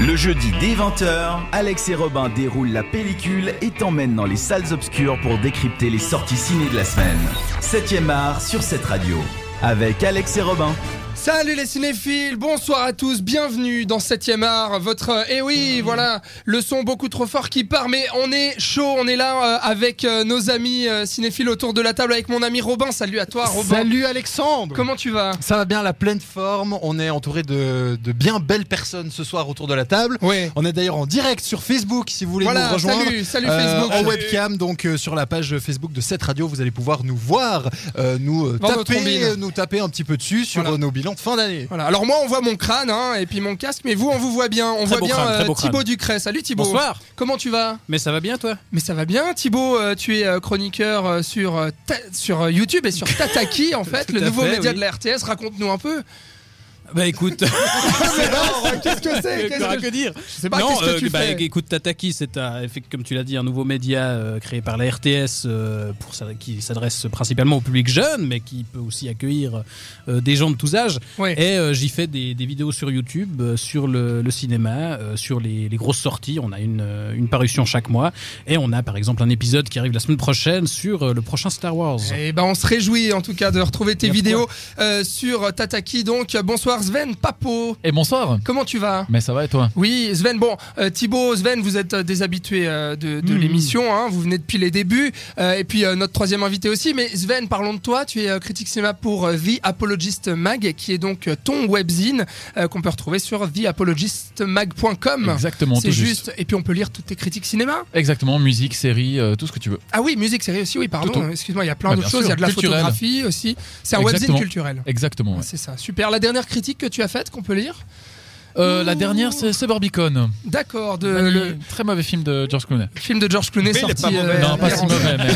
Le jeudi dès 20h, Alex et Robin déroulent la pellicule et t'emmènent dans les salles obscures pour décrypter les sorties ciné de la semaine. 7ème art sur cette radio. Avec Alex et Robin. Salut les cinéphiles, bonsoir à tous, bienvenue dans 7ème art, votre... Eh oui, voilà, le son beaucoup trop fort qui part, mais on est chaud, on est là euh, avec euh, nos amis euh, cinéphiles autour de la table, avec mon ami Robin, salut à toi Robin. Salut Alexandre Comment tu vas? Ça va bien, la pleine forme, on est entouré de, de bien belles personnes ce soir autour de la table. Ouais. On est d'ailleurs en direct sur Facebook si vous voulez Voilà, nous rejoindre. salut, salut Facebook. en webcam, donc sur la page Facebook de cette radio, vous allez pouvoir nous voir, nous, taper, nous taper un petit peu dessus sur Voilà. nos bilans de fin d'année. Voilà, alors moi on voit mon crâne hein, et puis mon casque, mais vous on vous voit bien, on Très voit bien crâne, euh. Thibaut Ducret. Salut Thibaut. Bonsoir. Comment tu vas? Mais ça va bien toi? Mais ça va bien Thibaut, euh, tu es euh, chroniqueur sur, Ta- sur YouTube et sur Tataki en fait, le nouveau fait, média oui. de la RTS, raconte-nous un peu. Bah écoute, Qu'est-ce que c'est Qu'est-ce quoi que- que dire Je sais pas, Non, qu'est-ce que euh, tu bah, fais écoute, Tataki, c'est un, comme tu l'as dit, un nouveau média euh, créé par la RTS euh, pour, ça- qui s'adresse principalement au public jeune, mais qui peut aussi accueillir euh, des gens de tous âges. Et euh, j'y fais des, des vidéos sur YouTube, euh, sur le, le cinéma, euh, sur les, les grosses sorties. On a une, euh, une parution chaque mois. Et on a par exemple un épisode qui arrive la semaine prochaine sur euh, le prochain Star Wars. Eh ben on se réjouit en tout cas de retrouver tes vidéos euh, sur Tataki. Donc bonsoir Sven Papo. Et bonsoir. Comment tu vas? Mais ça va et toi? Oui, Sven. Bon, euh, Thibaut, Sven, vous êtes euh, des habitués euh, de, de Mhm. l'émission. hein, vous venez depuis les débuts. Euh, et puis notre troisième invité aussi. Mais Sven, parlons de toi. Tu es critique cinéma pour The Apologist Mag, qui est donc ton webzine qu'on peut retrouver sur theapologistmag.com. Exactement, C'est juste. Et puis on peut lire toutes tes critiques cinéma. Exactement, musique, série, tout ce que tu veux. Ah oui, musique, série aussi. Oui, pardon. Excuse-moi, il y a plein Bah, d'autres choses. Il y a de la culturel. photographie aussi. C'est un webzine culturel. Exactement. ouais. C'est ça, super. La dernière critique que tu as faite, qu'on peut lire Euh, la dernière, c'est Barbicon. D'accord, de le Très mauvais film de George Clooney. film de George Clooney Mais il est sorti. pas mauvais. euh, non, pas si mauvais, mais,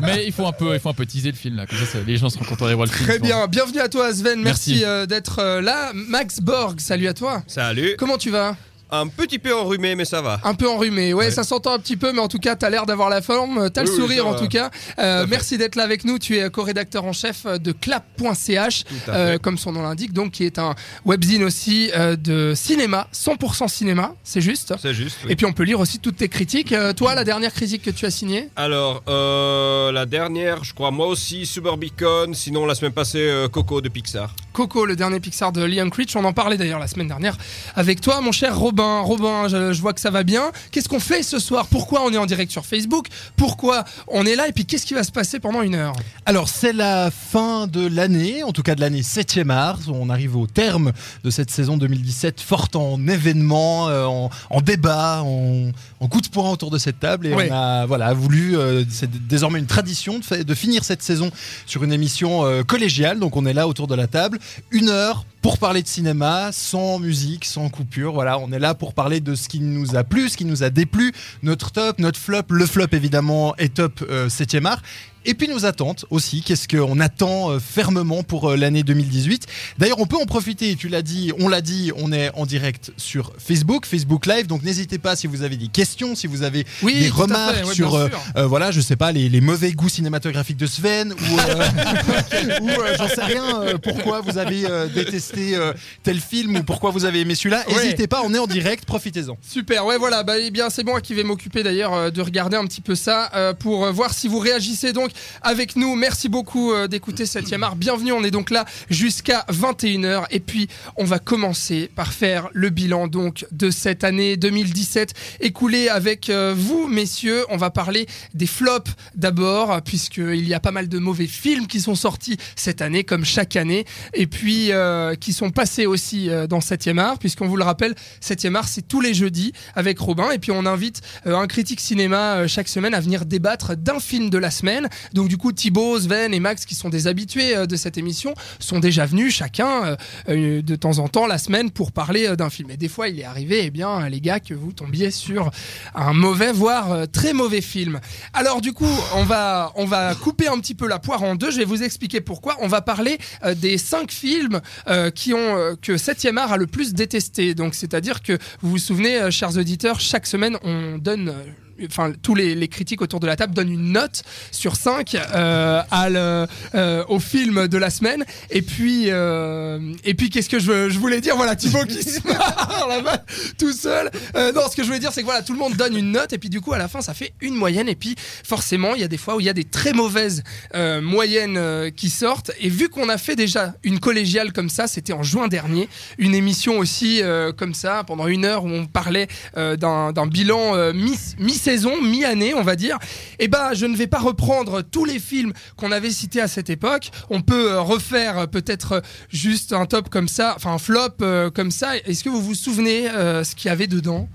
mais il faut un peu, il faut un peu teaser le film là. Comme ça, les gens seront contents d'aller voir le film. Très bien, bienvenue à toi Sven, merci, Merci. euh, d'être euh, là. Max Borg, salut à toi. Salut. Comment tu vas? Un petit peu enrhumé, mais ça va. Un peu enrhumé, ouais, Ouais. ça s'entend un petit peu, mais en tout cas, t'as l'air d'avoir la forme, t'as le Oui, sourire en va. tout cas. Euh, merci d'être là avec nous, tu es co-rédacteur en chef de clap.ch, euh, comme son nom l'indique, donc qui est un webzine aussi euh, de cinéma, 100% cinéma, c'est juste. C'est juste. oui. Et puis on peut lire aussi toutes tes critiques. Euh, toi, la dernière critique que tu as signée? Alors, euh, la dernière, je crois, moi aussi, Suburbicon. Sinon, la semaine passée, euh, Coco de Pixar. Coco, le dernier Pixar de Liam Critch. On en parlait d'ailleurs la semaine dernière avec toi, mon cher Robin. Robin, je, je vois que ça va bien. Qu'est-ce qu'on fait ce soir? Pourquoi on est en direct sur Facebook? Pourquoi on est là? Et puis qu'est-ce qui va se passer pendant une heure? Alors c'est la fin de l'année, en tout cas de l'année 7e art. On arrive au terme de cette saison 2017 forte en événements, euh, en, en débats, en, en coups de poing autour de cette table. Et on a voilà, voulu, euh, c'est désormais une tradition de finir cette saison sur une émission euh, collégiale. Donc on est là autour de la table, une heure pour parler de cinéma, sans musique, sans coupure. Voilà, on est là pour parler de ce qui nous a plu, ce qui nous a déplu, notre top, notre flop. Le flop évidemment est top euh, 7e art. Et puis nos attentes aussi, qu'est-ce qu'on attend euh, fermement pour euh, l'année 2018. D'ailleurs, on peut en profiter, tu l'as dit, on l'a dit, on est en direct sur Facebook, Facebook Live, donc n'hésitez pas si vous avez des questions, si vous avez Oui, des remarques ouais, sur, euh, euh, voilà, je sais pas, les, les mauvais goûts cinématographiques de Sven, ou, euh, ou j'en sais rien, pourquoi vous avez détesté tel film, ou pourquoi vous avez aimé celui-là. Ouais. N'hésitez pas, on est en direct, profitez-en. Super, ouais voilà, bah eh bien c'est moi qui vais m'occuper d'ailleurs de regarder un petit peu ça pour voir si vous réagissez donc avec nous. Merci beaucoup euh, d'écouter 7e art. Bienvenue, on est donc là jusqu'à 21h et puis on va commencer par faire le bilan donc de cette année 2017 écoulée avec euh, vous messieurs. On va parler des flops d'abord puisqu'il y a pas mal de mauvais films qui sont sortis cette année comme chaque année et puis euh, qui sont passés aussi dans 7e art puisqu'on vous le rappelle 7e art c'est tous les jeudis avec Robin et puis on invite un critique cinéma chaque semaine à venir débattre d'un film de la semaine donc du coup Thibaut, Sven et Max qui sont des habitués euh, de cette émission sont déjà venus chacun euh, euh, de temps en temps la semaine pour parler d'un film. Et des fois il est arrivé eh bien les gars que vous tombiez sur un mauvais voire très mauvais film. Alors du coup on va couper un petit peu la poire en deux. Je vais vous expliquer pourquoi. On va parler des cinq films que 7e art a le plus détesté. Donc c'est à dire que vous vous souvenez chers auditeurs chaque semaine on donne enfin tous les, les critiques autour de la table donnent une note sur 5 euh, à le, euh, au film de la semaine. Et puis, euh, et puis qu'est-ce que je, voulais dire? Voilà, Thibaut qui se marre là-bas tout seul. Non, ce que je voulais dire, c'est que voilà, tout le monde donne une note et puis du coup, à la fin, ça fait une moyenne. Et puis, forcément, il y a des fois où il y a des très mauvaises moyennes qui sortent. Et vu qu'on a fait déjà une collégiale comme ça, c'était en juin dernier, une émission aussi comme ça pendant une heure où on parlait d'un bilan mi- mi-saison, mi-année, on va dire. Et ben, je ne vais pas reprendre tous les films qu'on avait cités à cette époque. On peut euh, refaire euh, peut-être euh, juste un top comme ça, enfin un flop comme ça. Est-ce que vous vous souvenez ce qu'il y avait dedans?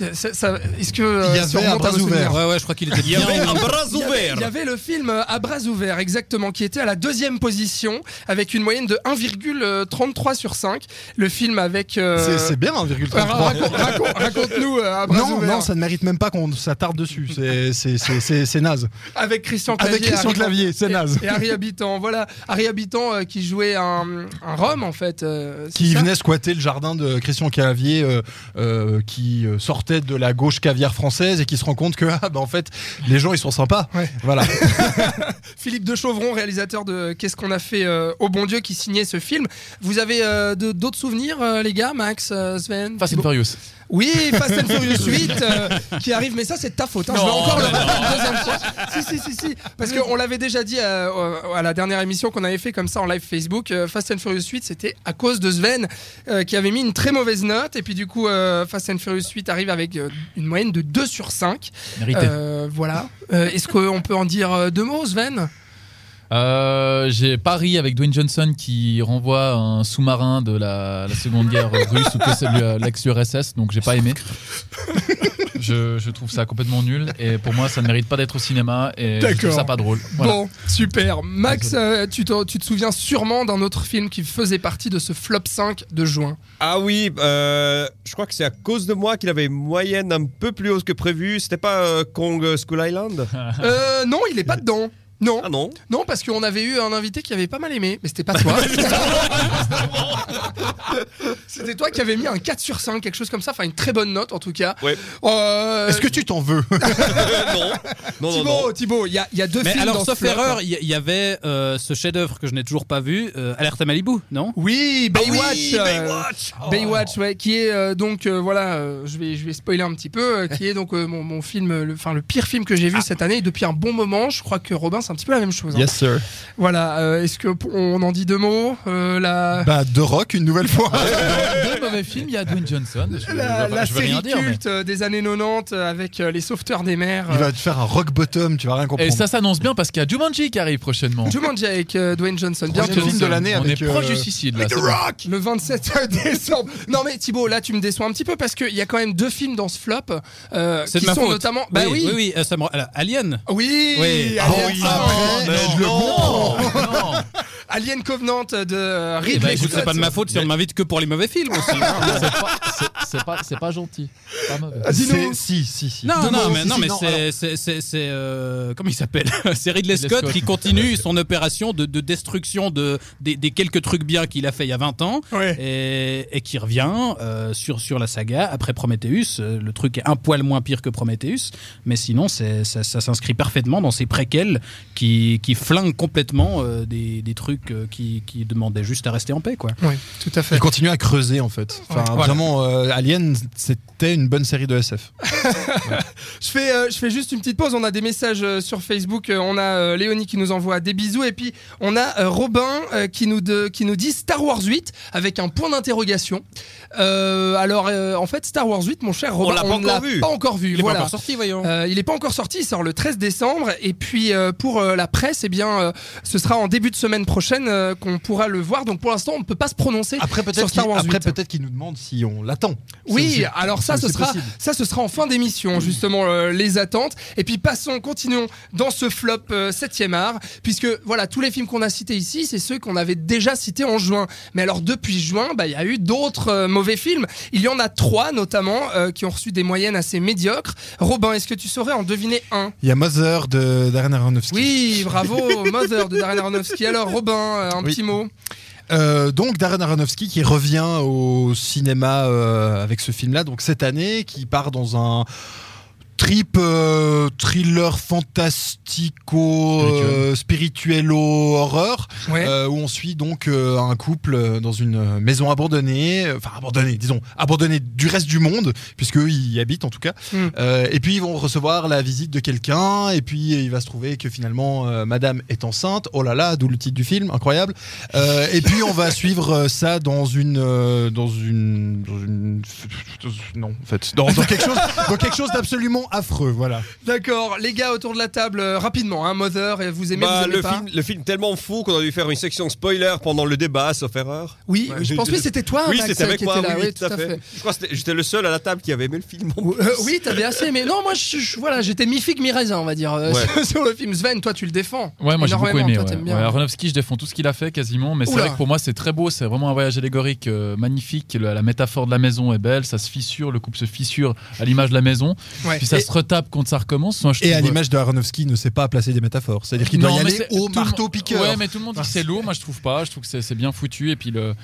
Est-ce que euh, Il y avait à bras ouverts. Ouais, ouais, je crois qu'il était Il y avait un bras il y, avait, ouvert. il y avait le film euh, À bras ouverts, exactement, qui était à la deuxième position, avec une moyenne de 1,33 sur 5. Le film avec... euh, C'est- bien, 1,33. euh, raconte- raconte- Raconte-nous À bras Non, ouverts, non, ça ne mérite même pas qu'on s'attarde dessus. C'est- C'est c'est- c'est- c'est naze. avec Christian Clavier. Avec Christian Clavier, c'est naze. Et Harry Habitant, voilà. Harry Habitant euh, qui jouait un, un Rome, en fait. euh, Qui venait squatter le jardin de Christian Clavier, euh, euh, qui euh, sortait de la gauche caviar française et qui se rend compte que, ah, bah, en fait, les gens, ils sont sympas. Ouais. Voilà. Philippe de Chauvron, réalisateur de Qu'est-ce qu'on a fait euh, au bon Dieu, qui signait ce film. Vous avez euh, de- d'autres souvenirs, euh, les gars, Max, euh, Sven Fast and Furious. Oui, Fast and Furious 8 euh, qui arrive, mais ça c'est de ta faute. hein. Je vais Non, encore le mais refaire une deuxième fois. Si, si, si, si. Parce qu'on l'avait déjà dit euh, à la dernière émission qu'on avait fait comme ça en live Facebook. euh, Fast and Furious 8, c'était à cause de Sven euh, qui avait mis une très mauvaise note. Et puis du coup, euh, Fast and Furious 8 arrive avec euh, une moyenne de 2 sur 5. Mérité. Euh, voilà. Euh, Est-ce qu'on peut en dire euh, deux mots, Sven? Euh, J'ai Paris avec Dwayne Johnson qui renvoie un sous-marin de la, la Seconde Guerre russe ou que lui, l'ex-URSS, donc j'ai pas aimé. Je, je trouve ça complètement nul et pour moi ça ne mérite pas d'être au cinéma et je trouve ça pas drôle. Voilà. Bon, super. Max, euh, tu, te, tu te souviens sûrement d'un autre film qui faisait partie de ce flop 5 de juin. Ah oui, euh, je crois que c'est à cause de moi qu'il avait une moyenne un peu plus haute que prévu. C'était pas euh, Kong School Island? Euh, non, il est pas dedans. Non, Ah non non, parce qu'on avait eu un invité qui avait pas mal aimé, mais c'était pas toi. c'était toi qui avais mis un 4 sur 5, quelque chose comme ça, enfin une très bonne note en tout cas. Ouais. Euh, Est-ce que tu t'en veux? Non, non, non, non. Thibaut, Thibaut, il y a, il y a deux Mais films alors, dans ce sauf flop. erreur, il y, il y avait euh, ce chef-d'œuvre que je n'ai toujours pas vu, euh, Alerte à Malibu, non? Oui, Baywatch. Ah oui, euh, Baywatch. Baywatch, ouais, qui est euh, donc euh, voilà, euh, je vais je vais spoiler un petit peu, euh, qui est donc euh, mon, mon film, le, enfin le pire film que j'ai vu cette année et depuis un bon moment. Je crois que Robin c'est un petit peu la même chose. hein. Yes, sir. Voilà, euh, est-ce que p- on en dit deux mots euh, La Bah, De Rock, une nouvelle fois. Deux mauvais films, il y a Dwayne Johnson. Je, la, je- la je veux série dire. culte euh, des années 90 euh, avec euh, les sauveteurs des mers. Il va te faire un rock bottom, tu vas rien comprendre. Et ça s'annonce bien parce qu'il y a Jumanji qui arrive prochainement. Jumanji avec euh, Dwayne Johnson. Troisième Bientôt. film de l'année On avec, est proche du suicide là. Rock. Le 27 décembre. Non mais Thibaut, là tu me déçois un petit peu parce qu'il y a quand même deux films dans ce flop euh, C'est qui de ma sont faute. notamment. Bah oui. oui, oui, euh, ça me- alors, Alien. Oui, Oui. Alien, Ah oui. Après, mais je le non, comprends. non. Alien Covenant de euh, Eh Ridley ben, écoute, c'est pas de ma faute si on m'invite que pour les mauvais films aussi. C'est pas- pas, pas gentil. Pas mauvais. Dis-nous. C'est- Si, si, si. Non, non, mais, si, non, si, mais non, c'est, c'est, c'est, c'est, euh, comment il s'appelle C'est Ridley Ridley Scott, Scott. qui continue son opération de, de destruction de, des, des quelques trucs bien qu'il a fait il y a 20 ans Ouais. et, et qui revient euh, sur, sur la saga après Prometheus. Euh, Le truc est un poil moins pire que Prometheus, mais sinon ça, ça s'inscrit parfaitement dans ces préquels qui, qui flinguent complètement euh, des, des trucs euh, qui, qui demandaient juste à rester en paix. Quoi. Oui, tout à fait. Il continue à creuser en fait. Enfin, Ouais, voilà. vraiment, euh, Alien, c'était une bonne série de SF. Je fais, euh, je fais juste une petite pause. On a des messages sur Facebook. On a euh, Léonie qui nous envoie des bisous. Et puis, on a euh, Robin euh, qui, nous de- qui nous dit Star Wars 8 avec un point d'interrogation. Euh, alors, euh, en fait, Star Wars 8, mon cher Robin, l'a pas ne encore vu. pas encore vu. Il est voilà. pas encore sorti, voyons. Euh, il n'est pas encore sorti, il sort le 13 décembre. Et puis euh, pour euh, la presse, eh bien, euh, ce sera en début de semaine prochaine euh, qu'on pourra le voir. Donc pour l'instant, on ne peut pas se prononcer. Après, Sur peut-être Star qu'il Wars après, 8. peut-être qu'il nous demande si on l'attend. Oui, alors ça, ce sera, possible. ça, ce sera en fin d'émission, justement, euh, les attentes. Et puis passons, continuons dans ce flop 7e art, puisque voilà, tous les films qu'on a cités ici, c'est ceux qu'on avait déjà cités en juin. Mais alors depuis juin, bah, il y a eu d'autres euh, mauvais films. Il y en a trois, notamment, euh, qui ont reçu des moyennes assez médiocres. Robin, est-ce que tu saurais en deviner un? Il y a Mother de Darren Aronofsky. Oui, bravo, Mother de Darren Aronofsky. Alors Robin, euh, un Oui. petit mot. Euh, donc Darren Aronofsky qui revient au cinéma euh, avec ce film-là, donc cette année, qui part dans un trip euh, thriller fantastico euh, spirituello horreur Ouais. euh, où on suit donc euh, un couple euh, dans une euh, maison abandonnée euh, enfin abandonnée disons abandonnée du reste du monde puisque eux y habitent en tout cas Mm. Euh, et puis ils vont recevoir la visite de quelqu'un et puis il va se trouver que finalement euh, madame est enceinte oh là là d'où le titre du film incroyable Euh, et puis on va suivre euh, ça dans une euh, dans une dans une non en fait dans, dans quelque chose dans quelque chose d'absolument affreux voilà D'accord, les gars autour de la table, euh, rapidement, hein, Mother, et vous aimez, Bah, vous aimez le, pas film, le film tellement fou qu'on a dû faire une section spoiler pendant le débat, sauf erreur. Oui, Ouais. je pense que c'était toi, oui, Max, c'était avec qui moi, était là. oui, tout à fait. Je crois que c'était- j'étais le seul à la table qui avait aimé le film. en Euh, oui, t'avais assez, mais non, moi, je, je- voilà, j'étais mi-figue, mi-raisin, on va dire, euh, Ouais. sur le film. Sven, toi, tu le défends. Ouais, moi j'ai beaucoup Énormément, aimé. toi, Ouais. t'aimes bien. Ouais, Aronofsky, je défends tout ce qu'il a fait quasiment, mais c'est Oula. vrai que pour moi c'est très beau, c'est vraiment un voyage allégorique euh, magnifique. Le- la métaphore de la maison est belle, ça se fissure, le couple se fissure à l'image de la maison, Ouais. puis ça Et- se retape quand ça recommence. Moi, je et à l'image de Aronofsky il ne sait pas placer des métaphores c'est à dire qu'il doit y aller au tout le marteau monde- piqueur Ouais, mais tout le monde dit que c'est lourd. Moi, je trouve pas. Je trouve que c'est bien foutu. Et puis, le,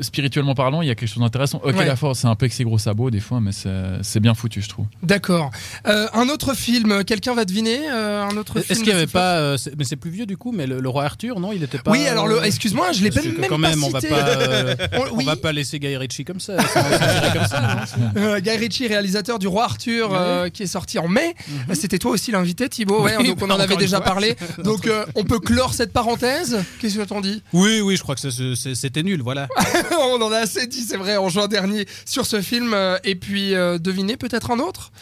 spirituellement parlant, il y a quelque chose d'intéressant. Ok, Ouais. la force, c'est un peu avec ses gros sabots des fois, mais c'est bien foutu, je trouve. D'accord. Euh, un autre film, quelqu'un va deviner euh, un autre film Est-ce qu'il n'y avait pas. euh, mais c'est plus vieux du coup, mais le, le roi Arthur, non Il était pas. Oui, alors le, excuse-moi, je l'ai même, que même quand pas même, on va cité. pas, euh, on oui. va pas laisser Guy Ritchie comme ça. comme ça, Euh, Guy Ritchie, réalisateur du Roi Arthur, euh, qui est sorti en mai. Mhm. C'était toi aussi l'invité, Thibaut. Ouais, Oui, donc on en avait déjà fois. parlé. Donc euh, on peut clore cette parenthèse. Qu'est-ce que t'en dis? Oui, oui, je crois que c'était nul, voilà. On en a assez dit, c'est vrai, en juin dernier sur ce film. Euh, Et puis euh, devinez peut-être un autre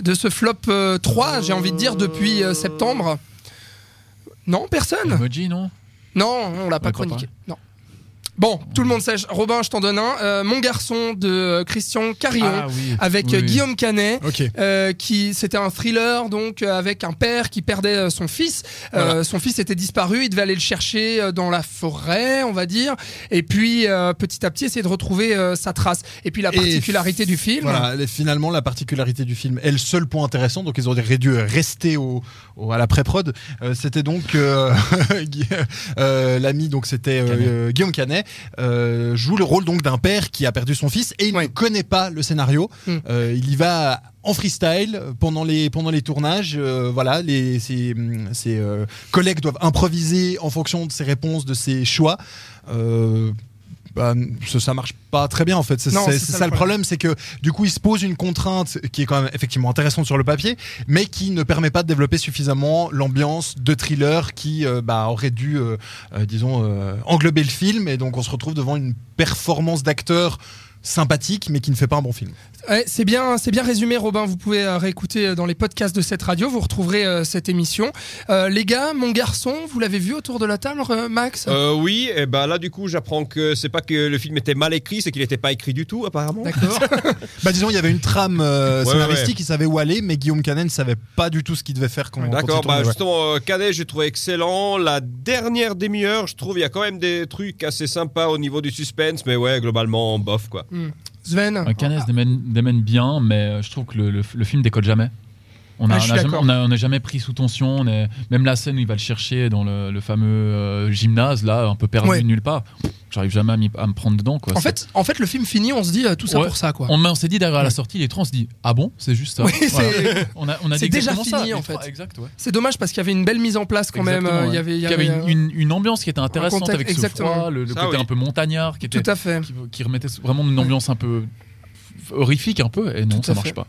de ce flop euh, 3, j'ai envie de dire, depuis euh, septembre. Non, personne? Emoji, non? Non, on l'a pas chroniqué. Non. Bon, tout le monde sait. Robin, je t'en donne un. Euh, Mon garçon de Christian Carillon. Ah oui. Avec Oui. Guillaume Canet, euh, qui c'était un thriller donc euh, avec un père qui perdait son fils. Euh, Son fils était disparu, il devait aller le chercher dans la forêt, on va dire, et puis petit à petit essayer de retrouver sa trace. Et puis la Et particularité du film. Voilà, finalement, la particularité du film est le seul point intéressant, donc ils auraient dû rester au, au- à la pré-prod. C'était donc l'ami, donc c'était euh, Canet. Euh, euh, joue le rôle donc d'un père qui a perdu son fils et il Ouais. ne connaît pas le scénario. Hmm. Euh, il y va en freestyle pendant les pendant les tournages. euh, voilà, les ses, ses, collègues doivent improviser en fonction de ses réponses, de ses choix. Bah, ça, ça marche pas très bien en fait. C'est ça ça, le problème, c'est que du coup il se pose une contrainte qui est quand même effectivement intéressante sur le papier, mais qui ne permet pas de développer suffisamment l'ambiance de thriller qui euh, bah, aurait dû, euh, euh, disons, englober le film. Et donc on se retrouve devant une performance d'acteur sympathique, mais qui ne fait pas un bon film. Ouais, c'est bien, c'est bien résumé, Robin. Vous pouvez euh, réécouter euh, dans les podcasts de cette radio. Vous retrouverez euh, cette émission. Euh, les gars, mon garçon, vous l'avez vu autour de la table, euh, Max? Euh, oui, et ben là du coup j'apprends que c'est pas que le film était mal écrit, c'est qu'il était pas écrit du tout apparemment. D'accord. Bah disons, il y avait une trame euh, Ouais, scénaristique, ouais. il savait où aller, mais Guillaume Canet ne savait pas du tout ce qu'il devait faire quand, D'accord, bah justement, euh, Cadet, j'ai trouvé excellent. La dernière demi-heure, je trouve, il y a quand même des trucs assez sympas au niveau du suspense, mais ouais, globalement, bof quoi. Sven Un Canet démène, démène bien, mais euh, je trouve que le, film décolle jamais. On Ah, a- je suis on a jamais- pris sous tension. on est- même la scène où il va le chercher dans le, le fameux euh, gymnase, là, un peu perdu Ouais. nulle part. J'arrive jamais à, me prendre dedans. Quoi. En fait, en fait, le film finit, on se dit euh, tout ça Ouais. pour ça, quoi. on, s'est dit derrière la sortie, les trois, on se dit Ah bon, c'est juste ça. Oui, Voilà. c'est- On a, on a c'est dit déjà ça, fini, en fait. Exact, ouais. C'est dommage parce qu'il y avait une belle mise en place quand même. Exactement, euh, Il y avait, il y une, une- une ambiance qui était intéressante contexte- avec ce exactement. froid, le, le Ça, côté oui. un peu montagnard qui, Tout était, à fait. qui, qui remettait vraiment une ambiance un peu horrifique un peu et non ça marche fait. pas.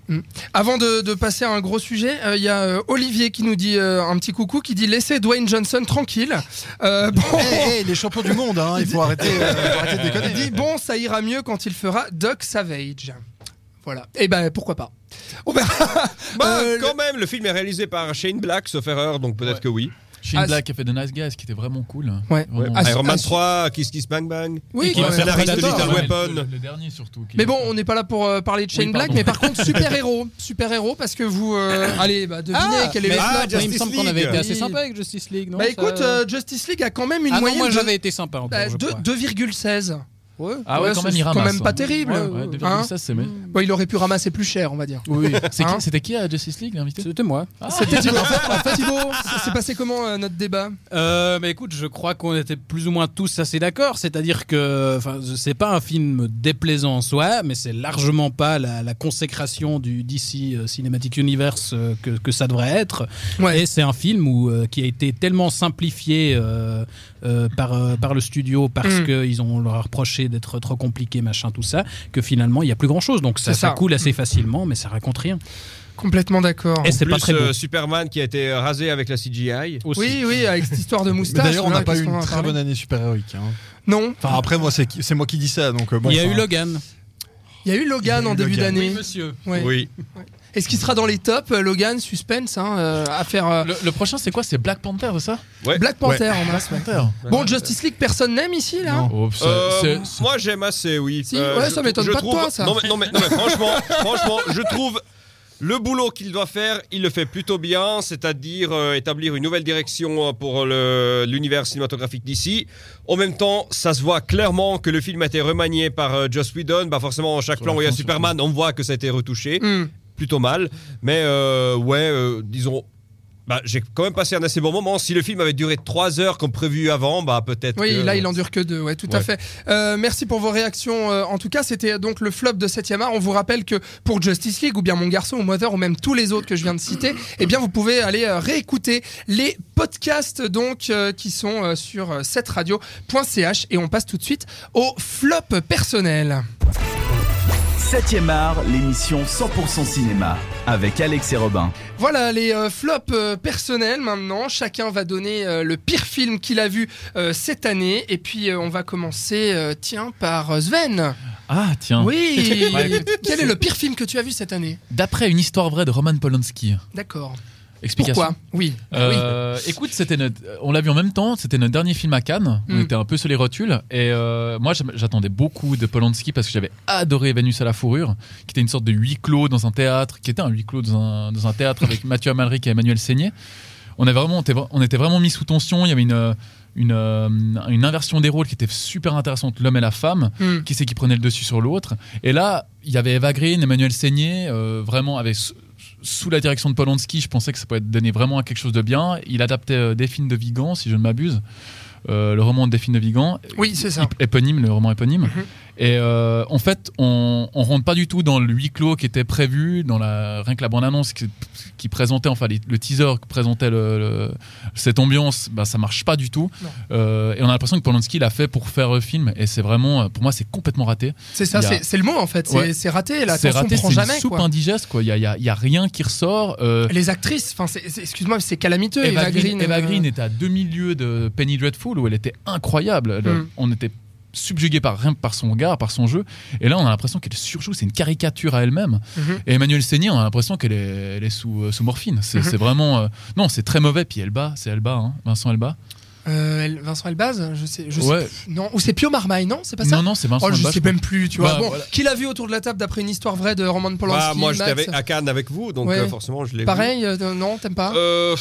Avant de, de passer à un gros sujet, euh, il y a euh, Olivier qui nous dit euh, un petit coucou, qui dit laissez Dwayne Johnson tranquille. Euh, bon, Eh, eh, les champions du monde, hein, il faut arrêter, euh, de déconner. il dit bon, ça ira mieux quand il fera Doc Savage. Voilà. Et ben pourquoi pas. Bah, Euh, quand même, le film est réalisé par Shane Black, sauf erreur, donc peut-être Ouais. que oui. Shane Ah, Black a fait The Nice Guys qui était vraiment cool. Ouais. Vraiment. Iron Man ah, 3, Kiss Kiss Bang Bang. Oui, qui ouais, va de Little Weapon. Le, le dernier surtout. qui- Mais bon, on n'est pas là pour euh, parler de Shane Oui, Black, mais par contre, super-héros. Super-héros, parce que vous. euh, allez, bah, devinez Ah, quel est le ah, il me Justice semble qu'on avait League. été assez sympa avec Justice League, non Bah ça- écoute, euh, Justice League a quand même une ah non, moyenne moi de- j'avais été sympa. encore, bah, je de- crois. 2,16. Ouais. Ah ouais, Ouais, quand c'est même, il quand ramasse. même pas ouais. terrible. Ouais, ouais, 2,16, c'est mais. Bon, il aurait pu ramasser plus cher, on va dire. Oui, Hein C'était qui à Justice League l'invité? C'était moi. C'était Thibaut. En fait, Thibaut, c'est passé comment euh, notre débat? Euh, mais écoute, je crois qu'on était plus ou moins tous assez d'accord. C'est-à-dire que, enfin, c'est pas un film déplaisant en soi, mais c'est largement pas la, la consécration du DC euh, Cinematic Universe euh, que, que ça devrait être. Ouais. Et c'est un film où, euh, qui a été tellement simplifié euh, euh, par, euh, par le studio parce Mm. qu'ils ont leur reproché d'être trop compliqué, machin, tout ça, que finalement il y a plus grand-chose. Donc ça, ça ça. coule assez facilement, mais ça raconte rien. Complètement d'accord. Et c'est Plus pas très euh, Superman qui a été rasé avec la CGI. aussi. Oui, oui, avec cette histoire de moustache. D'ailleurs, on n'a pas eu une très bonne année super-héroïque. hein. Non, Enfin, après, moi, c'est c'est moi qui dis ça. Donc, bon, il y a enfin, eu Logan. il y a eu Logan en début d'année. monsieur. Ouais. Oui. Est-ce qu'il sera dans les tops euh, Logan, suspense, hein, euh, à faire euh, Le, le prochain, c'est quoi? C'est Black Panther, c'est ça? Ouais. Black Panther en masse. ouais. Panther. Bon, Justice League, personne n'aime ici, là Non. Oh, ça- Euh, c'est- c'est- moi j'aime assez, oui. Si, ouais, ça je- m'étonne je pas de trouve- toi, ça. Non mais, non, mais, non, mais franchement, franchement, je trouve le boulot qu'il doit faire, il le fait plutôt bien, c'est-à-dire euh, établir une nouvelle direction euh, pour le- l'univers cinématographique d'ici. En même temps, ça se voit clairement que le film a été remanié par euh, Joss Whedon. Bah forcément, chaque Sur plan la où il y a fin, Superman, on voit que ça a été retouché, Hmm. Plutôt mal. Mais euh, ouais, euh, disons. Bah, j'ai quand même passé un assez bon moment. Si le film avait duré 3 heures comme prévu avant, bah peut-être. Oui, que- là, il en dure que deux, ouais, tout à fait. Euh, merci pour vos réactions. euh, en tout cas, c'était donc le flop de 7 art. On vous rappelle que pour Justice League, ou bien Mon Garçon, ou Mother, ou même tous les autres que je viens de citer, eh bien, vous pouvez aller euh, réécouter les podcasts donc qui sont sur euh, setradio.ch. Et on passe tout de suite au flop personnel. 7ème art, l'émission 100% cinéma, avec Alex et Robin. Voilà les euh, flops euh, personnels maintenant. Chacun va donner euh, le pire film qu'il a vu euh, cette année. Et puis euh, on va commencer, euh, tiens, par Sven. Ah, tiens. Oui. Ouais. Quel est le pire film que tu as vu cette année? D'après une histoire vraie de Roman Polanski. D'accord. Explication. Pourquoi Oui. Oui. Euh, Écoute, c'était notre, on l'a vu en même temps. C'était notre dernier film à Cannes. On Mm. était un peu sur les rotules. Et euh, moi, j'attendais beaucoup de Polanski parce que j'avais adoré Vénus à la fourrure, qui était une sorte de huis clos dans un théâtre, qui était un huis clos dans un, dans un théâtre avec Mathieu Amalric et Emmanuel Seigné. On, avait vraiment, on était vra- on était vraiment mis sous tension. Il y avait une, une, euh, une inversion des rôles qui était super intéressante, l'homme et la femme Hmm. qui c'est qui prenait le dessus sur l'autre. Et là, il y avait Eva Green, Emmanuel Seigné, euh, vraiment avec sous- la direction de Polanski, je pensais que ça pouvait être donné vraiment à quelque chose de bien. Il adaptait euh, des films de Vigan, si je ne m'abuse. Euh, le roman des films de Vigan, Oui, c'est ça. Ép- éponyme, le roman éponyme. Mhm. Et euh, en fait, on, on rentre pas du tout dans le huis clos qui était prévu, dans la rien que la bande annonce qui, qui présentait, enfin les- le teaser qui présentait le, le- cette ambiance, bah ça marche pas du tout. Euh, et on a l'impression que Polanski l'a fait pour faire le film, et c'est vraiment, pour moi, c'est complètement raté. C'est ça, a- c'est c'est le mot en fait. C'est Ouais. c'est raté. La c'est raté, prend c'est une jamais. soupe quoi. indigeste, quoi. Il y a, il y a- il y a rien qui ressort. Euh, Les actrices, enfin, c'est- c'est- excuse-moi, c'est calamiteux. Eva, Eva, Green, Green, Eva Green était à demi-lieu de Penny Dreadful où elle était incroyable. Elle- Mm. On était subjugué par par son regard, par son jeu. Et là, on a l'impression qu'elle surjoue. C'est une caricature à elle-même. Mhm. Et Emmanuel Seigné, on a l'impression qu'elle est, elle est sous, euh, sous morphine. C'est Mhm. vraiment. euh, non, c'est très mauvais. Puis Elba, c'est Elba, hein, Vincent Elba. euh, Vincent Elbaz, je sais, je Ouais. sais. Non, ou c'est Pio Marmaille, non C'est pas ça Non, non, c'est Vincent Oh, je sais même plus, tu vois. Bah, bon, voilà. qui l'a vu autour de la table d'après une histoire vraie de Roman Polanski Bah, moi j'étais à Cannes avec vous, donc Ouais. euh, forcément je l'ai vu. Pareil, euh, non, t'aimes pas Euh,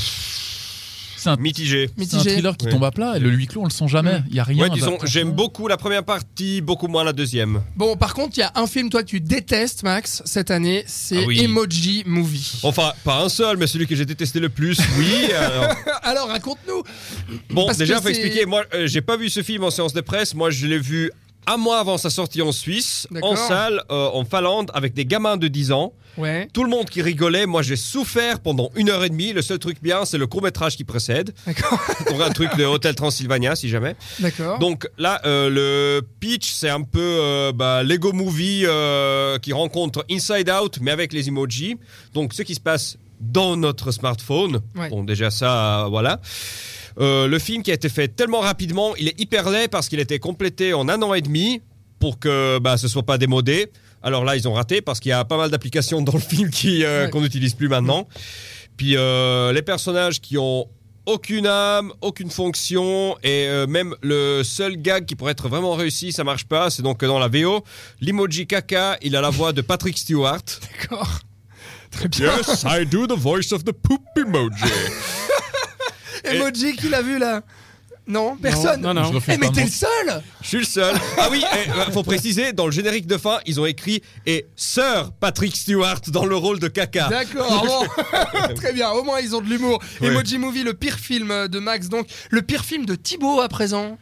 C'est un, mitigé. c'est un thriller qui Ouais. tombe à plat. Et le huis clos, on le sent jamais. Il y a rien. Ouais, disons, d'attractif. j'aime beaucoup la première partie, beaucoup moins la deuxième. Bon, par contre, il y a un film, toi, que tu détestes, Max, cette année, c'est Ah oui. Emoji Movie. Enfin, pas un seul, mais celui que j'ai détesté le plus, oui. alors. Alors, raconte-nous Bon, Parce déjà, faut expliquer. Moi, euh, j'ai pas vu ce film en séance de presse. Moi, je l'ai vu un mois avant sa sortie en Suisse, en salle, euh, en Finlande, avec des gamins de 10 ans. Ouais, Tout le monde qui rigolait. Moi, j'ai souffert pendant une heure et demie. Le seul truc bien, c'est le court métrage qui précède. d'accord, Pour un truc de Hôtel Transylvania, si jamais. d'accord. Donc là, euh, le pitch, c'est un peu euh, bah, Lego Movie qui rencontre Inside Out, mais avec les emojis. Donc ce qui se passe dans notre smartphone. Ouais. Bon, déjà ça, voilà. Euh, le film qui a été fait tellement rapidement, il est hyper laid parce qu'il a été complété en un an et demi pour que bah, ce soit pas démodé. Alors là, ils ont raté parce qu'il y a pas mal d'applications dans le film qui euh, Ouais. qu'on n'utilise plus maintenant. Puis euh, les personnages qui ont aucune âme, aucune fonction, et euh, même le seul gag qui pourrait être vraiment réussi, ça marche pas. C'est donc dans la VO, l'emoji caca, il a la voix de Patrick Stewart. D'accord. Très bien. Yes, I do the voice of the poop emoji. Emoji, qui l'a vu là Non, personne. Non, non. Je refuse Eh, mais t'es le seul Je suis le seul. Ah oui, eh, euh, faut préciser, dans le générique de fin, ils ont écrit et Sir Patrick Stewart dans le rôle de caca. D'accord, bon. Très bien, au moins ils ont de l'humour. Emoji Movie, le pire film de Max, donc le pire film de Thibaut à présent.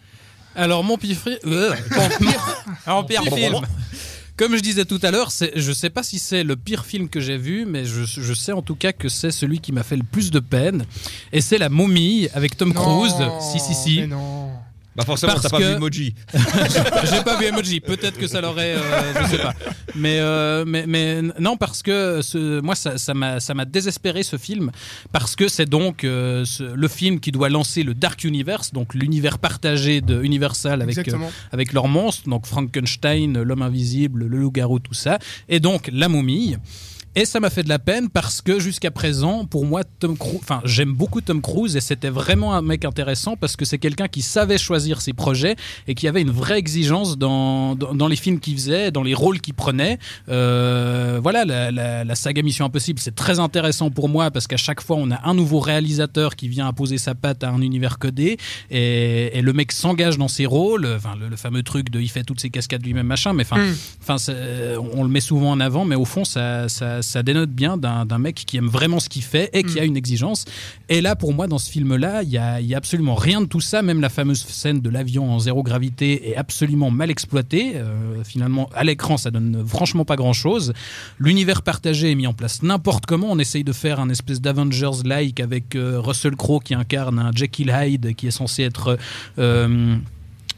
Alors mon pire, fi- euh, pire, alors, pire film. Comme je disais tout à l'heure, je sais pas si c'est le pire film que j'ai vu, mais je, je sais en tout cas que c'est celui qui m'a fait le plus de peine. Et c'est La Momie avec Tom Cruise. Non, Si, si, si. mais non. Bah forcément, Parce t'as pas que- vu Emoji. J'ai pas vu Emoji. Peut-être que ça l'aurait, euh, je sais pas. Mais, euh, mais, mais non, parce que ce, moi, ça, ça m'a, ça m'a désespéré ce film, parce que c'est donc euh, ce- le film qui doit lancer le Dark Universe, donc l'univers partagé de Universal avec euh, avec leurs monstres, donc Frankenstein, l'homme invisible, le loup-garou, tout ça, et donc la momie. Et ça m'a fait de la peine parce que jusqu'à présent, pour moi, Tom Cruise, enfin, j'aime beaucoup Tom Cruise et c'était vraiment un mec intéressant parce que c'est quelqu'un qui savait choisir ses projets et qui avait une vraie exigence dans, dans, dans les films qu'il faisait, dans les rôles qu'il prenait. Euh, voilà, la, la, la saga Mission Impossible, c'est très intéressant pour moi parce qu'à chaque fois, on a un nouveau réalisateur qui vient imposer sa patte à un univers codé et, et le mec s'engage dans ses rôles. Enfin, le, le fameux truc de il fait toutes ses cascades lui-même, machin, mais enfin, Mm. Enfin, c'est- on le met souvent en avant, mais au fond, ça, ça, ça dénote bien d'un mec qui aime vraiment ce qu'il fait et qui Mm. a une exigence. Et là, pour moi, dans ce film-là, il y a, y a absolument rien de tout ça. Même la fameuse scène de l'avion en zéro gravité est absolument mal exploitée. Euh, finalement, à l'écran, ça donne franchement pas grand-chose. L'univers partagé est mis en place n'importe comment. On essaye de faire un espèce d'Avengers-like avec euh, Russell Crowe qui incarne un Jekyll Hyde qui est censé être... euh,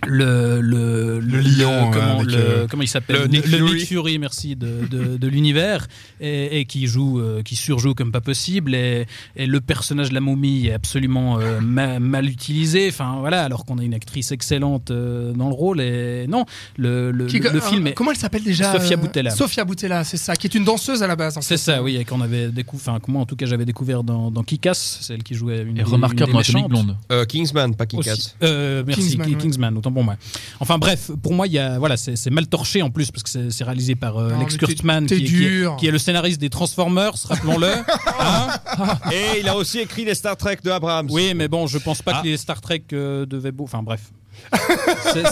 le, le, Le lion, comment, avec, le- euh, comment il s'appelle le Nick Fury. Fury, merci de, de, de l'univers et, et qui joue euh, qui surjoue comme pas possible et, et le personnage de la momie est absolument euh, ma- mal utilisé enfin voilà alors qu'on a une actrice excellente euh, dans le rôle et non le, le, Qui- le- le euh, film est Comment elle s'appelle déjà Sofia Boutella. Sofia Boutella, c'est ça, qui est une danseuse à la base. en c'est ça oui et qu'on avait découvert enfin que moi en tout cas j'avais découvert dans, dans Kick-Ass celle qui jouait une Et des- remarquable une dans Atomic. Blonde. Euh, Kingsman, pas Kick-Ass. Euh, merci, Kingsman. Kingsman, autant moi. Enfin bref, pour moi, il y a, voilà, c'est mal torché en plus parce que c'est réalisé par euh, Non, t'es- Kurtzman, qui, est- qui est- dur. qui est le scénariste des Transformers, rappelons-le. Hein Et il a aussi écrit les Star Trek de Abrams. oui, mais bon, je pense pas Ah. que les Star Trek euh, devaient beau. Enfin bref.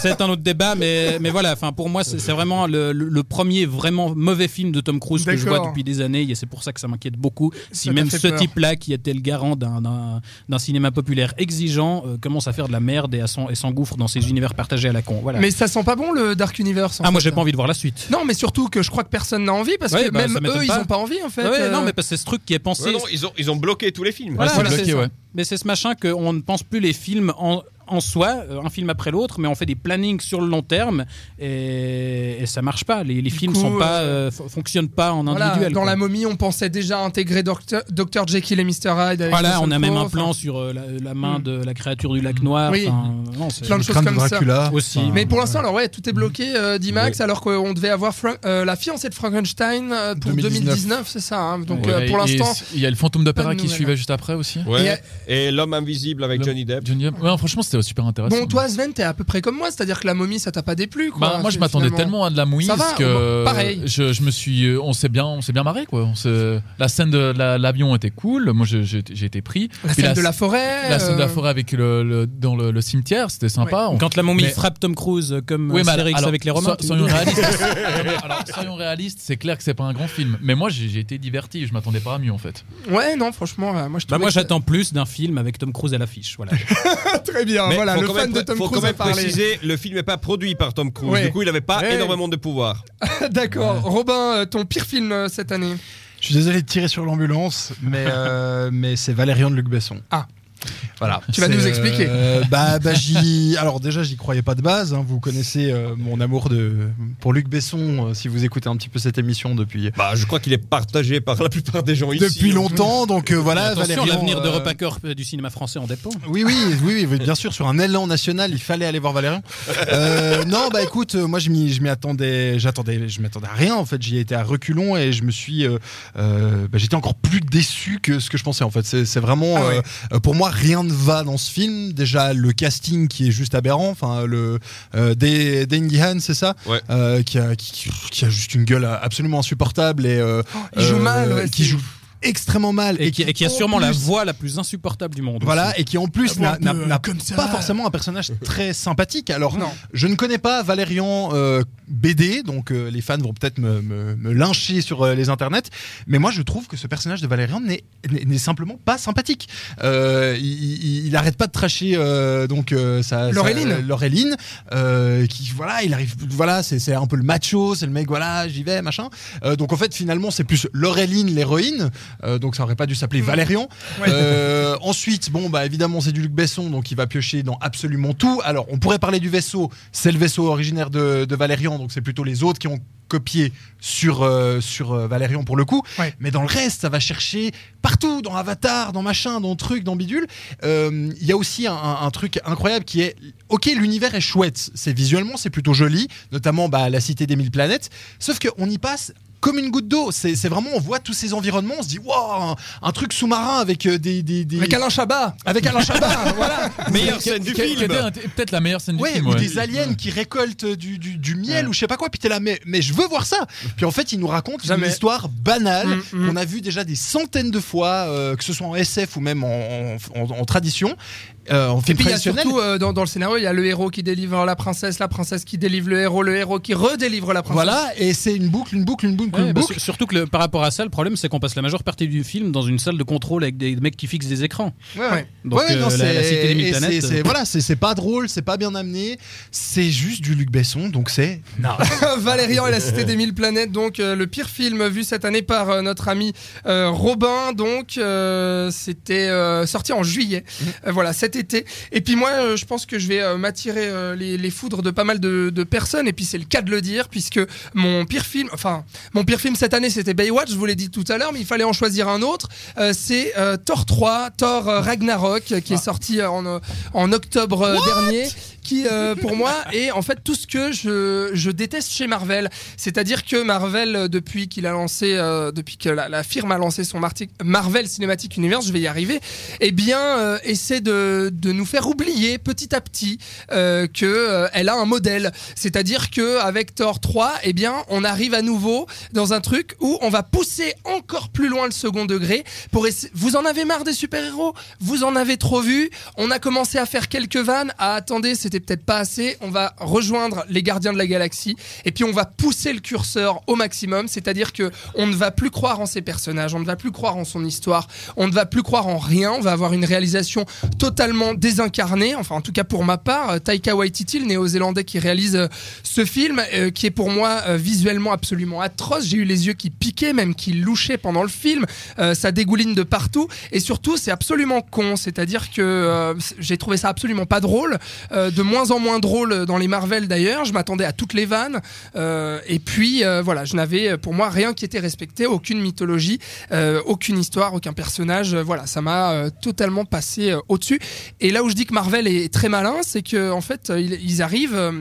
C'est- un autre débat, mais, mais voilà. Enfin, pour moi, c'est vraiment le, premier vraiment mauvais film de Tom Cruise que je vois depuis des années, et c'est pour ça que ça m'inquiète beaucoup. Si Ça même ce type-là, qui était le garant d'un- cinéma populaire exigeant, euh, commence à faire de la merde et s'engouffre dans ses univers partagés à la con. Voilà. Mais ça sent pas bon le Dark Universe. en ah, moi, j'ai pas envie de voir la suite. Non, mais surtout que je crois que personne n'a envie parce Ouais, que bah, même eux, ils ont pas envie en fait. Ouais, euh, non, mais parce que c'est ce truc qui est pensé. Ouais, non, ils, ont, ils ont bloqué tous les films. Voilà, c'est voilà, bloqué, c'est ça. ouais. Mais c'est ce machin qu'on ne pense plus les films en, en soi, euh, un film après l'autre, mais on fait des plannings sur le long terme et, et ça marche pas. Les, les films coup, sont pas, euh, euh, fonctionnent pas en Voilà, individuel. dans quoi. la momie, on pensait déjà intégrer Dr. Jekyll et Mr. Hyde. avec Voilà, on a même un plan enfin, sur euh, la, la main Mm. de la créature du lac noir. Oui. Non, Plein de choses comme ça. Aussi. Enfin, Mais pour l'instant, alors ouais, tout est bloqué, euh, d'IMAX, alors qu'on devait avoir Fra- euh, la fiancée de Frankenstein euh, pour 2019, 2019, c'est ça. hein. Donc Ouais, euh, pour l'instant, Il y a le fantôme d'opéra qui suivait juste après aussi. Ouais. Et l'homme invisible avec Johnny Depp. Johnny Depp. Ouais, franchement, c'était super intéressant. bon, toi, Sven, t'es à peu près comme moi, c'est-à-dire que la momie, ça t'a pas déplu, quoi. Bah, moi, je m'attendais finalement. tellement à de la mouise Ça va, que pareil. Je, je me suis, euh, on s'est bien, on s'est bien marré quoi. On la scène de la- l'avion était cool. Moi, j'ai été pris. La Puis scène de la forêt. la scène de la euh, forêt avec le, le- dans le, le cimetière, c'était sympa. On- Quand la momie Mais- frappe Tom Cruise comme Oui, euh, mais alors, avec les Romains. so- soyons réalistes. alors, soyons réalistes, c'est clair que c'est pas un grand film. Mais moi, j'ai été diverti. Je m'attendais pas à mieux en fait. Ouais, non, franchement, euh, moi je Bah, moi, j'attends plus d'un film avec Tom Cruise à l'affiche. Voilà. Très bien, Mais voilà, faut le quand fan même, de Tom faut Cruise quand a même parlé. préciser, le film n'est pas produit par Tom Cruise. Ouais. Du coup, il n'avait pas Ouais. énormément de pouvoir. D'accord. Robin, euh, ton pire film euh, cette année? Je suis désolé de tirer sur l'ambulance, mais, euh, mais c'est Valérian de Luc Besson. Ah. Voilà. Tu vas nous expliquer. euh, bah, bah, j'y. Alors déjà, j'y croyais pas de base. hein. Vous connaissez euh, mon amour de pour Luc Besson. euh, si vous écoutez un petit peu cette émission depuis Bah, je crois qu'il est partagé par la plupart des gens ici. depuis longtemps. Donc euh, voilà, Attention, Valérian, l'avenir de euh, Repacorp euh, du cinéma français en dépend. Oui, oui, oui, oui, bien sûr, sur un élan national, il fallait aller voir Valérian. Euh, non, bah écoute, moi je m'y, je m'y attendais, j'attendais, je m'attendais à rien en fait. J'y ai été à reculons et je me suis, euh, euh, bah, j'étais encore plus déçu que ce que je pensais en fait. C'est, c'est vraiment, Ah ouais. pour moi, rien ne va dans ce film. Déjà le casting qui est juste aberrant. Enfin, le euh, Dane c'est ça, Ouais. Euh, qui, a, qui, qui a juste une gueule absolument insupportable et euh, Il joue euh, mal, ouais, qui joue extrêmement mal Et qui, et qui a en sûrement la voix la plus insupportable du monde. Voilà, et qui en plus n'a pas forcément un personnage très sympathique. Alors, Non. je ne connais pas Valérian euh, BD, donc euh, les fans vont peut-être me, me- me lyncher sur euh, les internets, mais moi je trouve que ce personnage de Valérian n'est- simplement pas sympathique. Euh, il, il, il arrête pas de tracher euh, donc sa, sa- Laureline. Laureline, euh, qui voilà, il arrive, voilà, c'est c'est un peu le macho, c'est le mec, voilà, j'y vais, machin. Euh, donc en fait, finalement, c'est plus Laureline l'héroïne, euh, donc ça aurait pas dû s'appeler Valérian. Ouais. Euh, ensuite, bon, bah évidemment, c'est du Luc Besson, donc il va piocher dans absolument tout. Alors, on pourrait parler du vaisseau, c'est le vaisseau originaire de, de Valérian, donc c'est plutôt les autres qui ont copié sur, euh, sur euh, Valérian pour le coup. Ouais. Mais dans le reste, ça va chercher partout, dans Avatar, dans machin, dans truc, dans bidule. Il y a aussi un, un- un truc incroyable qui est, ok, l'univers est chouette, c'est visuellement, c'est plutôt joli, notamment bah, la cité des mille planètes, sauf qu'on y passe comme une goutte d'eau. C'est vraiment, on voit tous ces environnements, on se dit, waouh, un, truc sous-marin avec euh, des, des, des- Avec Alain Chabat. avec Alain Chabat, voilà. Meilleure scène du film. Peut-être la meilleure scène du Ouais, film. ou ouais. des aliens qui récoltent du, du, du miel Ouais. ou je sais pas quoi, puis t'es là, mais, mais je veux voir ça. Puis en fait, il nous raconte Jamais. une histoire banale Mm, mm. qu'on a vu déjà des centaines de fois, euh, que ce soit en SF ou même en, en, en- en tradition, euh, en Et film puis il y a surtout euh, dans, dans le scénario, il y a le héros qui délivre la princesse, la princesse qui délivre le héros, le héros qui redélivre la princesse. Voilà, et c'est une boucle, une boucle, une boucle, Ouais, une boucle. sur- surtout que le- par rapport à ça, le problème c'est qu'on passe la majeure partie du film dans une salle de contrôle avec des mecs qui fixent des écrans. Ouais, ouais. Donc, Ouais, ouais, non, euh, la, cité des mille et planètes. c'est- c'est- voilà, c'est c'est pas drôle, c'est pas bien amené, c'est juste du Luc Besson, donc c'est. Non. Valérian et la Cité des Mille Planètes, donc euh, le pire film vu cette année par euh, notre ami euh, Robin. Donc euh, c'était euh, sorti en juillet, Euh, voilà cet été. Et puis moi, euh, je pense que je vais euh, m'attirer euh, les, les foudres de pas mal de, de personnes. Et puis c'est le cas de le dire, puisque mon pire film, enfin mon pire film cette année, c'était Baywatch. Je vous l'ai dit tout à l'heure, mais il fallait en choisir un autre. C'est Thor 3, Thor Ragnarok, qui est sorti euh, en, en octobre dernier qui euh, pour moi est en fait tout ce que je, je déteste chez Marvel. C'est-à-dire que Marvel, euh, depuis qu'il a lancé, euh, depuis que la, la firme a lancé son Marvel Cinematic Universe, je vais y arriver, eh bien essaie de, de nous faire oublier petit à petit que elle a un modèle. C'est-à-dire que avec Thor 3, eh bien on arrive à nouveau dans un truc où on va pousser encore plus loin le second degré pour vous en avez marre des super-héros, vous en avez trop vu, on a commencé à faire quelques vannes, ah attendez, peut-être pas assez, on va rejoindre les gardiens de la galaxie et puis on va pousser le curseur au maximum, c'est-à-dire que on ne va plus croire en ses personnages, on ne va plus croire en son histoire, on ne va plus croire en rien, on va avoir une réalisation totalement désincarnée, enfin en tout cas pour ma part, euh, Taika Waititi, le néo-zélandais qui réalise euh, ce film, euh, qui est pour moi visuellement absolument atroce, j'ai eu les yeux qui piquaient, même qui louchaient pendant le film, ça dégouline de partout. Et surtout c'est absolument con, c'est-à-dire que j'ai trouvé ça absolument pas drôle, euh, de moins en moins drôle dans les Marvel d'ailleurs, je m'attendais à toutes les vannes euh, et puis euh, voilà, je n'avais pour moi rien qui était respecté, aucune mythologie, euh, aucune histoire, aucun personnage, voilà, ça m'a totalement passé au-dessus. Et là où je dis que Marvel est très malin, c'est que en fait ils, ils arrivent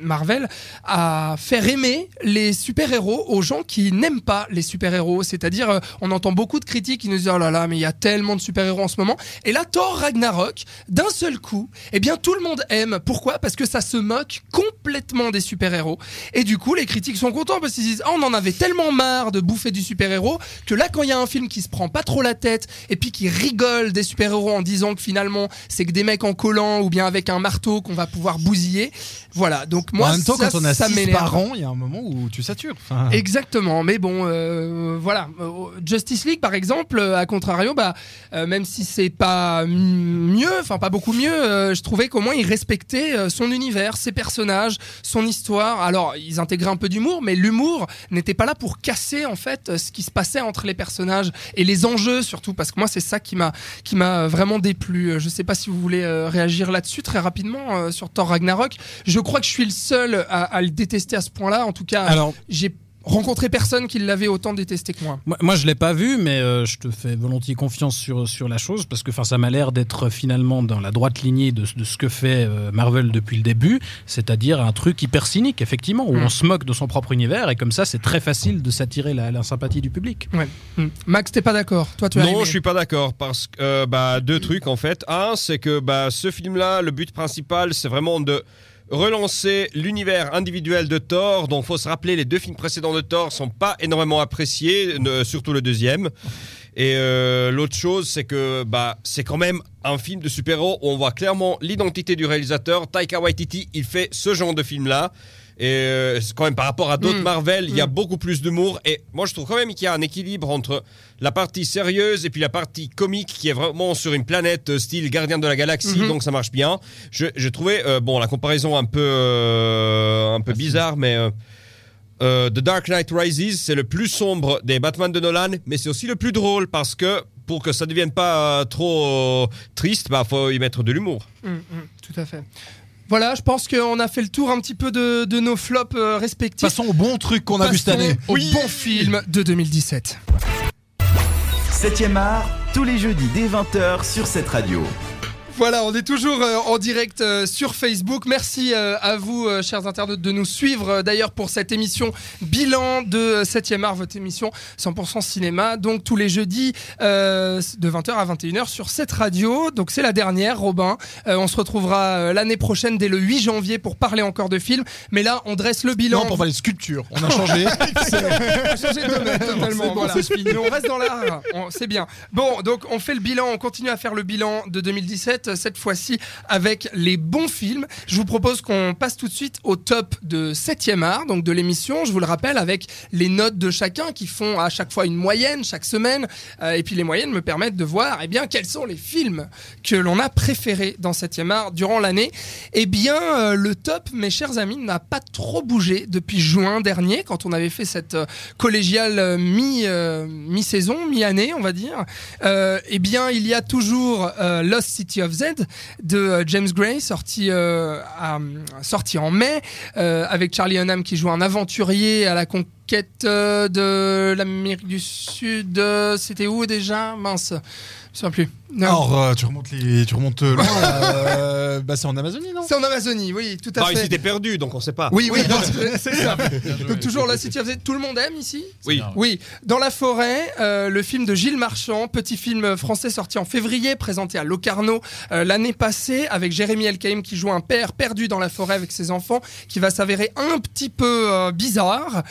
Marvel à faire aimer les super-héros aux gens qui n'aiment pas les super-héros, c'est-à-dire euh, on entend beaucoup de critiques qui nous disent oh là là mais il y a tellement de super-héros en ce moment et là Thor Ragnarok d'un seul coup, eh bien tout le monde aime. Pourquoi? Parce que ça se moque complètement des super-héros et du coup les critiques sont contents parce qu'ils disent Ah, on en avait tellement marre de bouffer du super-héros que là quand il y a un film qui se prend pas trop la tête et puis qui rigole des super-héros en disant que finalement c'est que des mecs en collant ou bien avec un marteau qu'on va pouvoir bousiller. Voilà, donc moi en même temps, ça, quand on a ça 6 m'énerve. par an, il y a un moment où tu satures. Enfin, Exactement, mais bon, euh, voilà. Euh, Justice League, par exemple, euh, à contrario, bah, euh, même si c'est pas mieux, enfin pas beaucoup mieux, euh, je trouvais qu'au moins il respectait son univers, ses personnages, son histoire. Alors, ils intégraient un peu d'humour, mais l'humour n'était pas là pour casser en fait ce qui se passait entre les personnages et les enjeux surtout, parce que moi c'est ça qui m'a qui m'a vraiment déplu. Je sais pas si vous voulez réagir là-dessus très rapidement sur Thor Ragnarok. Je crois que je suis le seul à, à le détester à ce point-là. En tout cas, Alors, j'ai rencontré personne qui l'avait autant détesté que moi. Moi, moi, je l'ai pas vu, mais euh, je te fais volontiers confiance sur, sur la chose parce que ça m'a l'air d'être finalement dans la droite lignée de, de ce que fait euh, Marvel depuis le début, c'est-à-dire un truc hyper cynique, effectivement, où Mm. on se moque de son propre univers et comme ça, c'est très facile de s'attirer la, la sympathie du public. Hmm. Max, t'es pas d'accord Toi, tu as Non, aimé. je suis pas d'accord parce que euh, bah, deux trucs en fait. Un, c'est que bah, ce film-là, le but principal, c'est vraiment de relancer l'univers individuel de Thor. Donc, faut se rappeler, les deux films précédents de Thor sont pas énormément appréciés, surtout le deuxième. Et euh, l'autre chose, c'est que bah, c'est quand même un film de super-héros où on voit clairement l'identité du réalisateur. Taika Waititi, il fait ce genre de film-là. Et euh, quand même par rapport à d'autres Mm. Marvel, il y a Mm. beaucoup plus d'humour. Et moi, je trouve quand même qu'il y a un équilibre entre la partie sérieuse et puis la partie comique qui est vraiment sur une planète euh, style Gardien de la Galaxie. Mhm. Donc ça marche bien. Je, je trouvais, euh, bon, la comparaison un peu, euh, un peu bizarre, mais. euh, The Dark Knight Rises, c'est le plus sombre des Batman de Nolan, mais c'est aussi le plus drôle parce que pour que ça ne devienne pas trop triste, bah faut y mettre de l'humour. Hum, hum, tout à fait. Voilà, je pense qu'on a fait le tour un petit peu de, de nos flops euh, respectifs. Passons au bon truc qu'on a vu cette année. Au bon film de 2017. 7ème art, tous les jeudis dès 20h sur cette radio. Voilà, on est toujours euh, en direct euh, sur Facebook. Merci euh, à vous, chers internautes, de nous suivre d'ailleurs pour cette émission bilan de 7e art, votre émission 100% cinéma. Donc tous les jeudis euh, de 20h à 21h sur cette radio. Donc c'est la dernière, Robin. Euh, on se retrouvera l'année prochaine dès le 8 janvier pour parler encore de films. Mais là, on dresse le bilan. Non, pour parler de sculpture. On a changé. On a changé de domaine totalement. Bon, voilà. Mais on reste dans l'art. C'est bien. Bon, donc on fait le bilan, on continue à faire le bilan de 2017, cette fois-ci avec les bons films. Je vous propose qu'on passe tout de suite au top de 7e art, donc de l'émission. Je vous le rappelle, avec les notes de chacun qui font à chaque fois une moyenne chaque semaine. Euh, et puis les moyennes me permettent de voir eh bien, quels sont les films que l'on a préférés dans 7e art durant l'année. Eh bien, euh, le top, mes chers amis, n'a pas trop bougé depuis juin dernier, quand on avait fait cette euh, collégiale euh, mi, euh, mi-saison, mi-année, on va dire. Euh, eh bien, il y a toujours euh, Lost City of Z de euh, James Gray, sorti, euh, sorti en mai, euh, avec Charlie Hunnam qui joue un aventurier à la conquête de l'Amérique du Sud. C'était où déjà? Mince, je me souviens plus. Non. Alors, euh, tu remontes les, tu remontes loin. euh, bah, c'est en Amazonie, non? C'est en Amazonie, oui, tout à Bah, fait. s'était perdu, donc on sait pas. Oui, oui. C'est ça. Donc toujours la City of Z. Tout le monde aime ici? Oui. Oui, Dans la forêt, euh, le film de Gilles Marchand, petit film français sorti en février, présenté à Locarno euh, l'année passée, avec Jérémy Elkaïm qui joue un père perdu dans la forêt avec ses enfants, qui va s'avérer un petit peu euh, bizarre.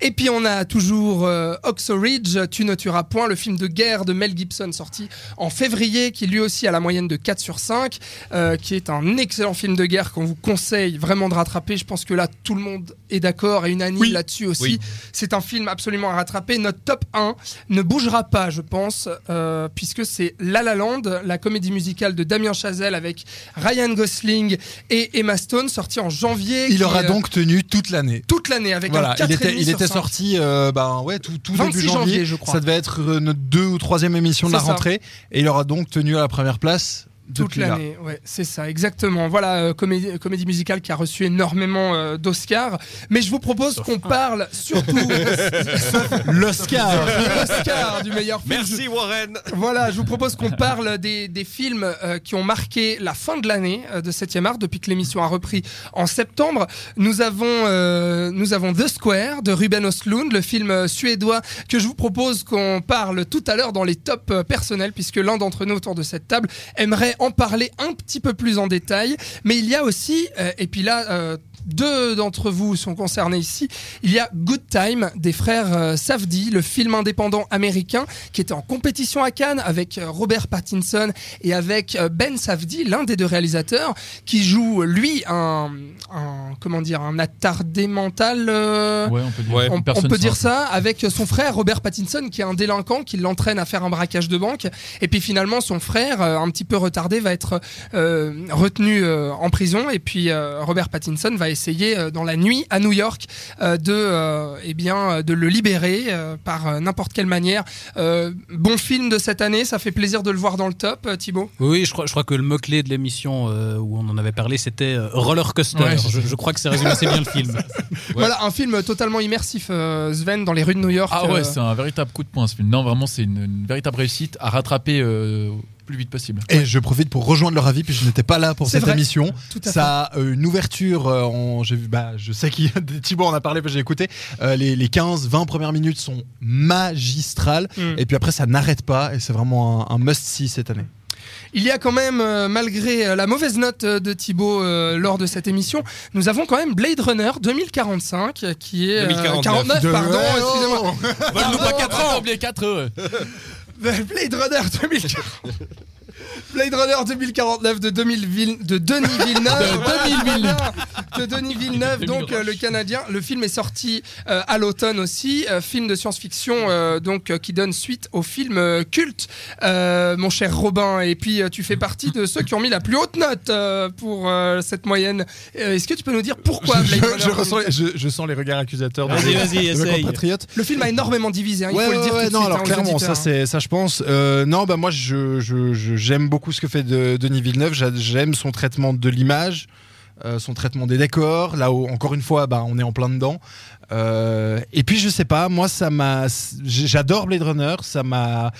Et puis on a toujours euh, Oxo Ridge, Tu ne tueras point, le film de guerre de Mel Gibson sorti en février, qui lui aussi a la moyenne de 4 sur 5, euh, qui est un excellent film de guerre qu'on vous conseille vraiment de rattraper. Je pense que là tout le monde est d'accord et unanime Oui. là-dessus aussi. Oui. C'est un film absolument à rattraper. Notre top 1 ne bougera pas, je pense, euh, puisque c'est La La Land, la comédie musicale de Damien Chazelle avec Ryan Gosling et Emma Stone, sorti en janvier. Il qui, aura euh, donc tenu toute l'année. toute l'année avec un Voilà, 4,5 il était, il était 5. sorti euh, ben, ouais, tout, tout 26 début janvier. janvier, je crois. Ça devait être euh, notre deux ou troisième émission de la ça. rentrée. Et il aura donc tenu à la première place Toute l'année, ouais, c'est ça, exactement. Voilà, euh, comédie, comédie musicale qui a reçu énormément euh, d'Oscars. Mais je vous propose qu'on parle surtout L'Oscar l'Oscar du meilleur film. Merci Warren. Voilà, je vous propose qu'on parle des, des films euh, qui ont marqué la fin de l'année euh, de 7e art depuis que l'émission a repris en septembre. Nous avons, euh, nous avons The Square de Ruben Östlund, le film euh, suédois que je vous propose qu'on parle tout à l'heure dans les tops euh, personnels puisque l'un d'entre nous autour de cette table aimerait en parler un petit peu plus en détail. Mais il y a aussi, euh, et puis là, euh, deux d'entre vous sont concernés ici. Il y a Good Time des frères euh, Safdie, le film indépendant américain qui était en compétition à Cannes avec euh, Robert Pattinson et avec euh, Ben Safdie, l'un des deux réalisateurs, qui joue lui un, un comment dire un attardé mental. euh, Ouais, on peut dire. Ouais. on, peut dire ça avec son frère Robert Pattinson qui est un délinquant qui l'entraîne à faire un braquage de banque et puis finalement son frère un petit peu retardé va être euh, retenu euh, en prison et puis euh, Robert Pattinson va essayer euh, dans la nuit à New York euh, de euh, eh bien de le libérer euh, par euh, n'importe quelle manière Euh, bon film de cette année ça fait plaisir de le voir dans le top euh, Thibaut? Oui, je crois, je crois que le mot-clé de l'émission euh, où on en avait parlé, c'était euh, roller coaster. Ouais, je, je crois que c'est résumé assez bien le film. voilà un film totalement immersif euh, Sven dans les rues de New York Ah ouais, euh, c'est un véritable coup de poing ce film. Non, vraiment, c'est une, une véritable réussite à rattraper euh, plus vite possible. Et je profite pour rejoindre leur avis, puis je n'étais pas là pour cette vrai. émission. tout à fait. Ça a euh, une ouverture, euh, en- j'ai vu, bah, je sais qu'il Thibaut en a parlé, parce que j'ai écouté. Euh, les, les 15-20 premières minutes sont magistrales. Mm. Et puis après, ça n'arrête pas. Et c'est vraiment un, un must-see cette année. Il y a quand même, euh, malgré la mauvaise note de Thibaut euh, lors de cette émission, nous avons quand même Blade Runner 2045 euh, qui est euh, 2049. 49, De- pardon, excusez-moi. oh. Vole-nous pas 4 ans, oublié 4 heures. Blade Runner 2040. Blade Runner 2049 de, 2000 Ville- de Denis Villeneuve. De Denis Villeneuve. De Denis Villeneuve, donc euh, le Canadien. Le film est sorti euh, à l'automne aussi. euh, film de science-fiction euh, donc euh, qui donne suite au film euh, culte, euh, mon cher Robin. Et puis euh, tu fais partie de ceux qui ont mis la plus haute note euh, pour euh, cette moyenne. Euh, Est-ce que tu peux nous dire pourquoi je, Blade Runner je ressens, je, je sens les regards accusateurs de, Vas-y, mes- vas-y, essaye. compatriotes. Le film a énormément divisé. hein, il Ouais, faut le ouais, dire ouais, tout de non, suite, alors hein, clairement, auditeurs, ça, hein. c'est, ça je pense. Euh, non, bah moi, je, je- je- j'aime beaucoup ce que fait de, Denis Villeneuve. J'a- J'aime son traitement de l'image, euh, son traitement des décors. Là où, encore une fois, bah, on est en plein dedans. Euh, et puis, je sais pas, moi, ça m'a, j'adore Blade Runner. Ça m'a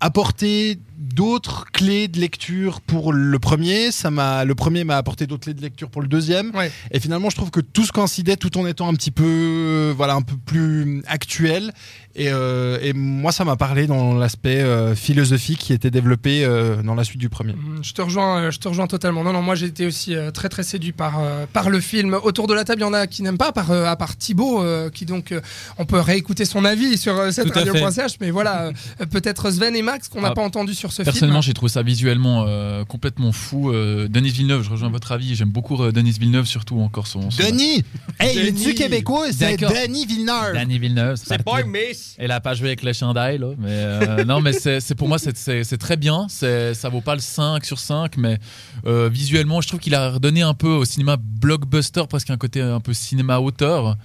apporté d'autres clés de lecture pour le premier. Ça m'a, le premier m'a apporté d'autres clés de lecture pour le deuxième. Ouais. Et finalement, je trouve que tout se coïncidait tout en étant un petit peu, euh, voilà, un peu plus actuel. Et, euh, et moi, ça m'a parlé dans l'aspect euh, philosophique qui était développé euh, dans la suite du premier. Mm, Je te rejoins, je te rejoins totalement. Non, non, moi j'ai été aussi euh, très très séduit par euh, par le film. Autour de la table, il y en a qui n'aiment pas, à part euh, à part Thibaut, euh, qui donc euh, on peut réécouter son avis sur euh, cette radio.ch. Mais voilà, euh, peut-être Sven et Max qu'on n'a Ah, pas entendu sur ce Personnellement, film. j'ai trouvé ça visuellement euh, complètement fou. Euh, Denis Villeneuve, je rejoins votre avis. J'aime beaucoup euh, Denis Villeneuve, surtout encore son. son- Denis? Hey, Denis. il est québécois, c'est. Denis Villeneuve Denis Villeneuve. C'est pas une miss. Elle a pas joué avec les chandails, là. Mais euh, non, mais c'est pour moi, c'est- très bien. Ça vaut pas le 5 sur 5, mais euh, visuellement, je trouve qu'il a redonné un peu au cinéma blockbuster, presque un côté un peu cinéma auteur,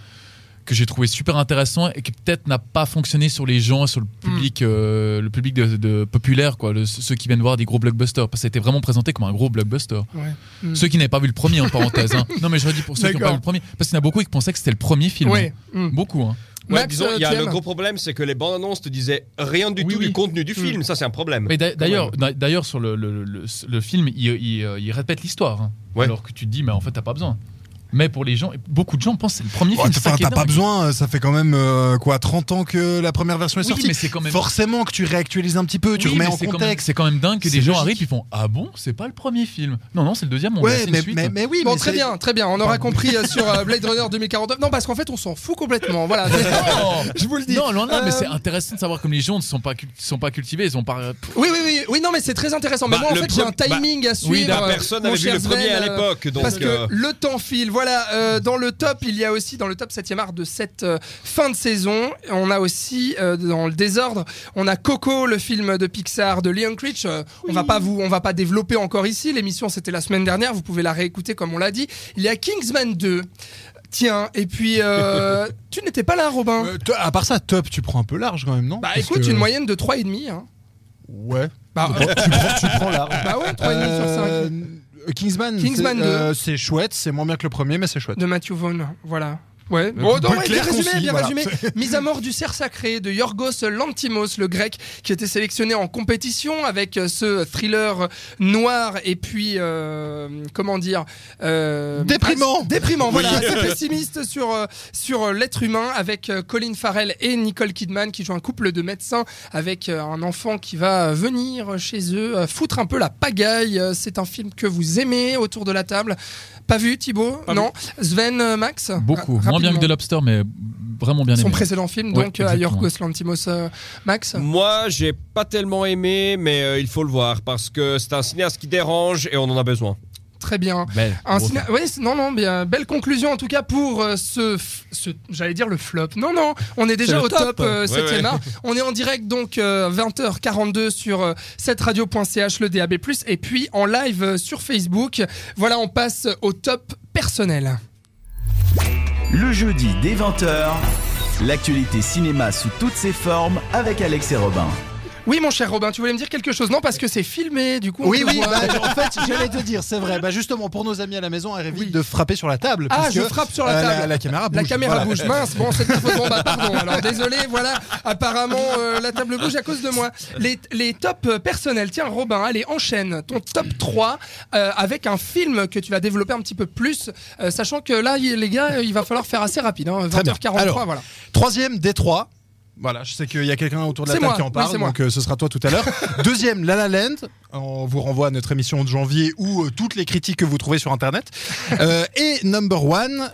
que j'ai trouvé super intéressant et qui peut-être n'a pas fonctionné sur les gens, sur le public, euh, le public de, de populaire, quoi, le- ceux qui viennent voir des gros blockbusters. Parce que ça a été vraiment présenté comme un gros blockbuster. Ouais. Mm. Ceux qui n'avaient pas vu le premier, en parenthèse. hein. Non, mais je redis pour ceux qui n'ont pas vu le premier, parce qu'il y en a beaucoup qui pensaient que c'était le premier film. Ouais. Mm. Beaucoup. Hein. Ouais, Max, disons, euh, il y a le gros problème, c'est que les bandes annonces te disaient rien du Oui, tout oui. du contenu du film. Ça, c'est un problème. Mais d'ailleurs, d'ailleurs sur le, le, le- le film, il, il, il répète l'histoire. hein. Ouais. Alors que tu te dis, mais en fait, t'as pas besoin. Mais pour les gens, beaucoup de gens pensent que c'est le premier Ouais, film. Enfin, t'as pas besoin, ça fait quand même euh, quoi 30 ans que la première version est Oui, sortie. mais c'est quand même. Forcément que tu réactualises un petit peu, tu Oui, remets mais en contexte. C'est quand même dingue que des gens logique. arrivent, ils font Ah bon, c'est pas le premier film. Non, non, c'est le deuxième. On va Ouais, c'est une mais, suite. mais, mais oui, Bon, mais très c'est- bien, très bien. On aura compris euh, sur euh, Blade Runner 2049. Non, parce qu'en fait, on s'en fout complètement. Voilà. Non, Je vous le dis. non, non, non, mais Euh, c'est intéressant de savoir comme les gens ne sont pas, cul- sont pas cultivés, ils ont pas. Oui, oui, oui, oui. Non, mais c'est très intéressant. Mais Bah, moi, en fait, j'ai un bah, timing à suivre. oui, euh, personne n'avait vu le premier à euh, l'époque. Donc, Parce que euh, le temps file. Voilà, euh, dans le top, il y a aussi dans le top 7e art de cette euh, fin de saison, on a aussi euh, dans le désordre, on a Coco, le film de Pixar de Leon Critch. Euh, On va pas vous, on va pas développer encore ici. L'émission c'était la semaine dernière. Vous pouvez la réécouter comme on l'a dit. Il y a Kingsman 2. Tiens, et puis euh, tu n'étais pas là, Robin. Euh, toi, à part ça, top, tu prends un peu large quand même, non? Bah Parce écoute, que- une moyenne de 3,5. Hein. Ouais. Bah, tu, prends, tu prends- large. bah ouais, 3,5 sur 5. Kingsman, Kingsman c'est, 2. euh, c'est chouette, c'est moins bien que le premier, mais c'est chouette. de Matthew Vaughn, voilà. Ouais, bon, non, peu ouais, clair, bien résumé, bien voilà. résumé. Mise à mort du cerf sacré de Yorgos Lantimos, le grec, qui était sélectionné en compétition avec euh, ce thriller noir et puis, euh, comment dire euh, Déprimant. Déprimant, voilà, assez pessimiste sur, euh, sur euh, l'être humain avec Colin Farrell et Nicole Kidman qui jouent un couple de médecins avec un enfant qui va venir chez eux, foutre un peu la pagaille. C'est un film que vous aimez autour de la table. Pas vu Thibaut Pas Non Sven, euh, Max Beaucoup. Ra- Moins bien que. The Lobster, mais vraiment bien Son aimé. précédent film, Ouais, donc euh, à. Yorgos Lantimos. euh, Max Moi, j'ai pas tellement aimé, mais euh, il faut le voir parce que c'est un cinéaste qui dérange et on en a besoin. Très bien. Belle. Un ciné- non, non, bien, belle conclusion en tout cas pour euh, ce, f- ce- j'allais dire le flop. Non, non, on est déjà au top, top. euh, Ouais, 7e ouais. art. On est en direct donc euh, 20h42 sur euh, cette radio.ch, le DAB+, et puis en live euh, sur Facebook. Voilà, on passe au top personnel. Le jeudi dès 20h, l'actualité cinéma sous toutes ses formes avec Alex et Robin. Oui, mon cher Robin, tu voulais me dire quelque chose Non, parce que c'est filmé, du coup. Oui, oui, bah, en fait, j'allais te dire, c'est vrai. Bah, justement, pour nos amis à la maison, elle évite Oui. de frapper sur la table. Ah, puisque, je frappe sur la euh, table. la, caméra bouge. La caméra voilà. bouge, mince, bon, c'est. Bon, bah, pardon, alors désolé, voilà, apparemment euh, la table bouge à cause de moi. Les, les tops personnels, tiens Robin, allez, enchaîne ton top 3 euh, avec un film que tu vas développer un petit peu plus, sachant que là, les gars, il va falloir faire assez rapide, hein, Très bien. 20h43, Alors, voilà. Troisième, Détroit. Voilà, je sais qu'il y a quelqu'un autour de la table moi, qui en parle, donc euh, ce sera toi tout à l'heure. Deuxième, La La Land. On vous renvoie à notre émission de janvier ou euh, toutes les critiques que vous trouvez sur Internet. Euh, et number one,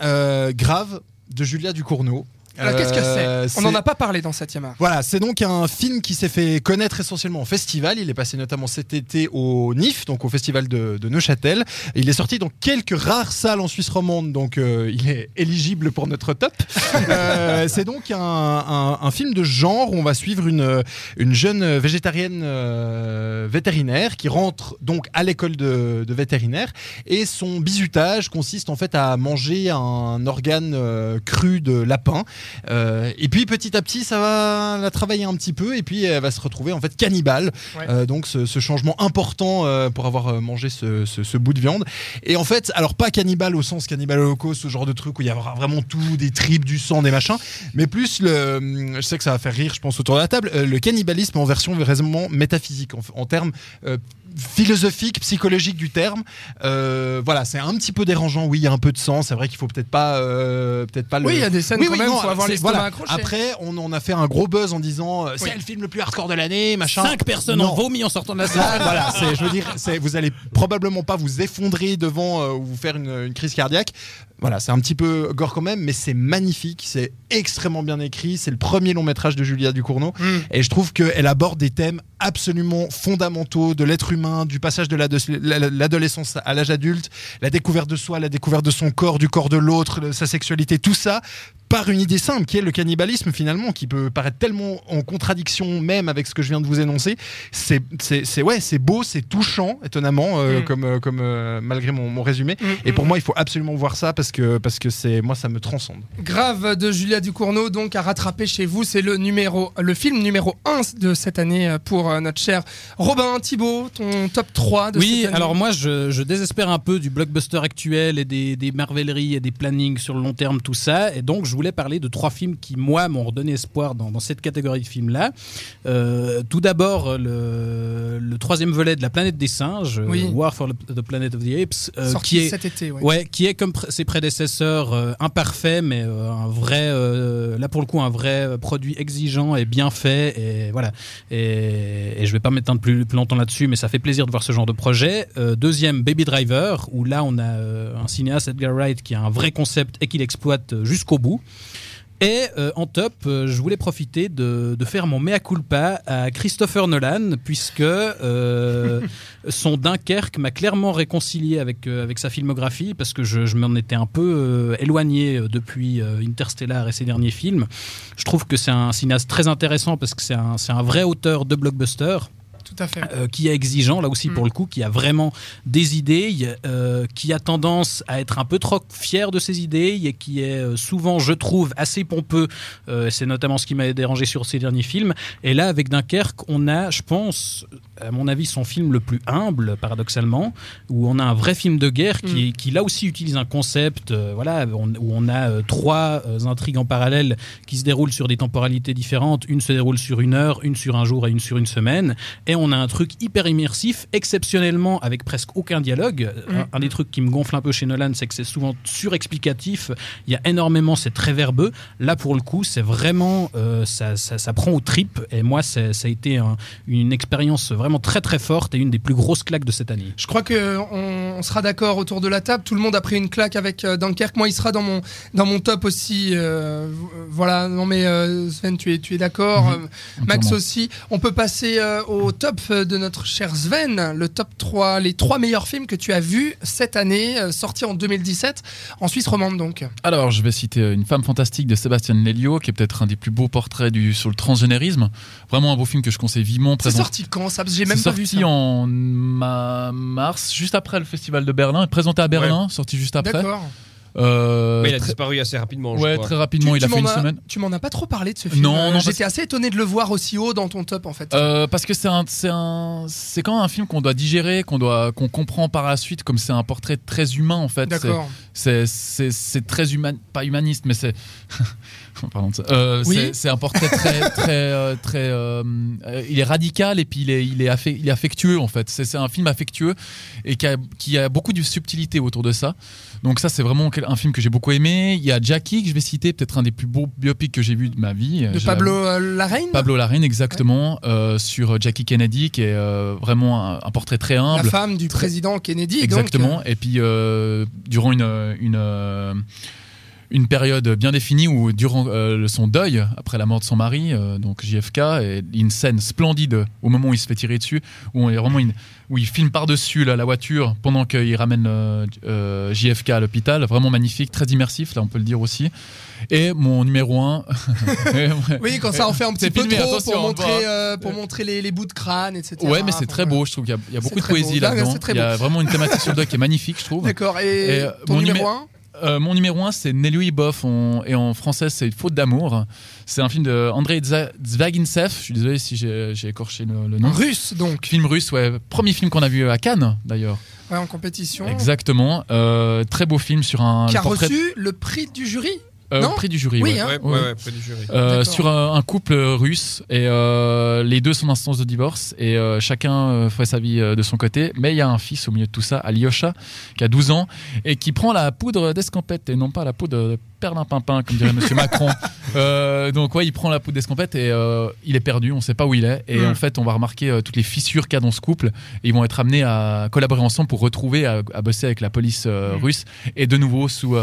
Grave de Julia Ducournau. Alors, Qu'est-ce que Euh, c'est On n'en a pas parlé dans 7 art. Voilà, c'est donc un film qui s'est fait connaître essentiellement en festival. Il est passé notamment cet été au NIF, donc au festival de, de Neuchâtel. Il est sorti dans quelques rares salles en Suisse romande, donc euh, il est éligible pour notre top. Euh, c'est donc un, un- un film de genre où on va suivre une, une jeune végétarienne euh, vétérinaire qui rentre donc à l'école de, de vétérinaire et son bizutage consiste en fait à manger un organe euh, cru de lapin. Euh, et puis petit à petit, ça va la travailler un petit peu et puis elle va se retrouver en fait cannibale. Ouais. Euh, donc ce, ce changement important euh, pour avoir mangé ce, ce- ce bout de viande. Et en fait, alors pas cannibale au sens cannibale holocauste, ce genre de truc où il y aura vraiment tout, des tripes, du sang, des machins, mais plus le, je sais que ça va faire rire, je pense autour de la table, le cannibalisme en version vraiment métaphysique, en, en termes philosophiques, psychologiques du terme. Euh, voilà, c'est un petit peu dérangeant. Oui, il y a un peu de sang. C'est vrai qu'il faut peut-être pas, euh, peut-être pas. Oui, il y a des scènes Oui, quand oui, même, non, faut avoir l'estomac voilà. Après, on, on a fait un gros buzz en disant euh, c'est Oui. le film le plus hardcore de l'année, machin. Cinq personnes Non. ont vomi en sortant de la salle. voilà, c'est, je veux dire, c'est, vous allez probablement pas vous effondrer devant euh, ou vous faire une, une crise cardiaque. Voilà, c'est un petit peu gore quand même, mais c'est magnifique, c'est extrêmement bien écrit. C'est le premier long métrage de Julia Ducournau. Mm. Et je trouve qu'elle aborde des thèmes absolument fondamentaux de l'être humain, du passage de l'ado- la- l'adolescence à l'âge adulte, la découverte de soi, la découverte de son corps, du corps de l'autre, de sa sexualité, tout ça par une idée simple qui est le cannibalisme finalement, qui peut paraître tellement en contradiction même avec ce que je viens de vous énoncer. C'est, ouais, c'est beau, c'est touchant, étonnamment, euh, Mm. comme, euh, comme euh, malgré mon, mon résumé. Mm, Et pour mm. moi, il faut absolument voir ça parce que parce que c'est moi ça me transcende. Grave de Julia Ducournau, donc à rattraper chez vous, c'est le numéro, le film numéro 1 de cette année pour notre cher Robin Thibault, ton top 3 de Oui, cette année. alors moi je, je désespère un peu du blockbuster actuel et des, des merveilleries et des plannings sur le long terme, tout ça. Et donc je voulais parler de trois films qui, moi, m'ont redonné espoir dans, dans cette catégorie de films-là. Euh, tout d'abord, le, le troisième volet de La planète des singes, euh, Oui. War for the Planet of the Apes, euh, sorti qui est cet été. ouais. Ouais, qui est comme pr- ses prédécesseurs euh, imparfait, mais un vrai, là pour le coup, un vrai produit exigeant et bien fait. Et voilà. Et, et je vais pas m'étendre plus, plus longtemps là-dessus, mais ça fait plaisir de voir ce genre de projet. Euh, deuxième, Baby Driver, où là on a euh, un cinéaste Edgar Wright qui a un vrai concept et qui l'exploite euh, jusqu'au bout. Et euh, en top, je voulais profiter de, de faire mon mea culpa à Christopher Nolan, puisque son Dunkerque m'a clairement réconcilié avec, avec sa filmographie, parce que je, je m'en étais un peu éloigné depuis Interstellar et ses derniers films. Je trouve que c'est un cinéaste très intéressant, parce que c'est un, c'est un vrai auteur de blockbuster Tout à fait. euh, qui est exigeant là aussi Mm. pour le coup, qui a vraiment des idées, euh, qui a tendance à être un peu trop fier de ses idées, et qui est euh, souvent, je trouve, assez pompeux. Euh, c'est notamment ce qui m'a dérangé sur ses derniers films. Et là, avec Dunkerque, on a, je pense, à mon avis, son film le plus humble, paradoxalement, où on a un vrai film de guerre qui, qui là aussi utilise un concept, voilà, on- où on a trois intrigues en parallèle qui se déroulent sur des temporalités différentes. Une se déroule sur une heure, une sur un jour et une sur une semaine. Et on a un truc hyper immersif, exceptionnellement avec presque aucun dialogue. Un, un des trucs qui me gonfle un peu chez Nolan, c'est que c'est souvent surexplicatif. Il y a énormément, c'est très verbeux. Là, pour le coup, c'est vraiment, euh, ça, ça, ça prend aux tripes. Et moi, ça a été un- une expérience vraiment très très forte et une des plus grosses claques de cette année. Je crois que on, on sera d'accord autour de la table. Tout le monde a pris une claque avec euh, Dunkerque. Moi, il sera dans mon dans mon top aussi. euh, voilà. Non mais euh, Sven, tu es tu es d'accord. Mhm. Euh, Max aussi. On peut passer au top euh, de notre cher Sven. Le top 3, les trois meilleurs films que tu as vus cette année, euh, sortis en 2017 en Suisse romande donc. Alors, je vais citer Une femme fantastique de Sébastien Lelio, qui est peut-être un des plus beaux portraits du, sur le transgénérisme. Vraiment un beau film que je conseille vivement. C'est sorti quand ça? J'ai même pas vu sorti ça. en ma- mars, juste après le festival de Berlin, présenté à Berlin, sorti juste après. D'accord. Euh, Mais il a très- disparu assez rapidement, je ouais, crois. très rapidement, il a fait une semaine. Tu m'en as pas trop parlé de ce film. Non, parce J'étais assez étonné de le voir aussi haut dans ton top en fait. Euh, parce que c'est un, c'est un, c'est quand même un film qu'on doit digérer, qu'on doit, qu'on comprend par la suite, comme c'est un portrait très humain en fait. C'est- D'accord. C'est, c'est, c'est très humain, pas humaniste, mais c'est, pardon, euh, Oui. c'est, c'est un portrait très, très, euh, très, euh, il est radical et puis il est, il est, affe- il est affectueux en fait. C'est, c'est un film affectueux et qui a, qui a beaucoup de subtilité autour de ça. Donc ça, c'est vraiment un film que j'ai beaucoup aimé. Il y a Jackie que je vais citer, peut-être un des plus beaux biopics que j'ai vu de ma vie. De J'ai- Pablo euh, Larraine Pablo Larraine, exactement, euh, sur Jackie Kennedy, qui est euh, vraiment un, un portrait très La humble. femme du président Kennedy. donc, Exactement. Et puis, euh, durant une, une, euh, une période bien définie où durant euh, son deuil après la mort de son mari, euh, donc JFK, et une scène splendide au moment où il se fait tirer dessus, où on est vraiment une- où il filme par dessus la voiture pendant qu'il ramène euh, JFK à l'hôpital, vraiment magnifique, très immersif là on peut le dire aussi. Et mon numéro 1 Oui, quand ça en fait un petit peu filmé, trop pour on montrer, pour montrer les, les bouts de crâne, etc. Ouais, mais c'est très beau, je trouve qu'il y a, il y a beaucoup de poésie Là, là-dedans. Il y a vraiment une thématique sur le doc qui est magnifique, je trouve. D'accord. Et, Et, ton mon numéro numé- 1 Euh, mon numéro 1, c'est Nelly Boff on- et en français, c'est Faute d'amour. C'est un film de Andrei Zva- Zvagintsev. Je suis désolé si j'ai écorché le, le nom. Russe, donc. Film russe, ouais. Premier film qu'on a vu à Cannes, d'ailleurs. Ouais, en compétition. Exactement. Euh, très beau film sur un. Qui a portrait- reçu le prix du jury. Euh, non du jury, Oui, ouais. hein. Ouais, ouais, ouais, près du jury. Euh, sur un, un couple russe et euh, les deux sont en instance de divorce et euh, chacun fait sa vie de son côté mais il y a un fils au milieu de tout ça Alyosha qui a 12 ans et qui prend la poudre d'escampette et non pas la poudre de perlimpinpin comme dirait monsieur Macron Euh, donc ouais il prend la poudre d'escampette et euh, il est perdu on sait pas où il est et Mm. en fait on va remarquer euh, toutes les fissures qu'il y a dans ce couple et ils vont être amenés à collaborer ensemble pour retrouver à, à bosser avec la police euh, Mm. russe et de nouveau sous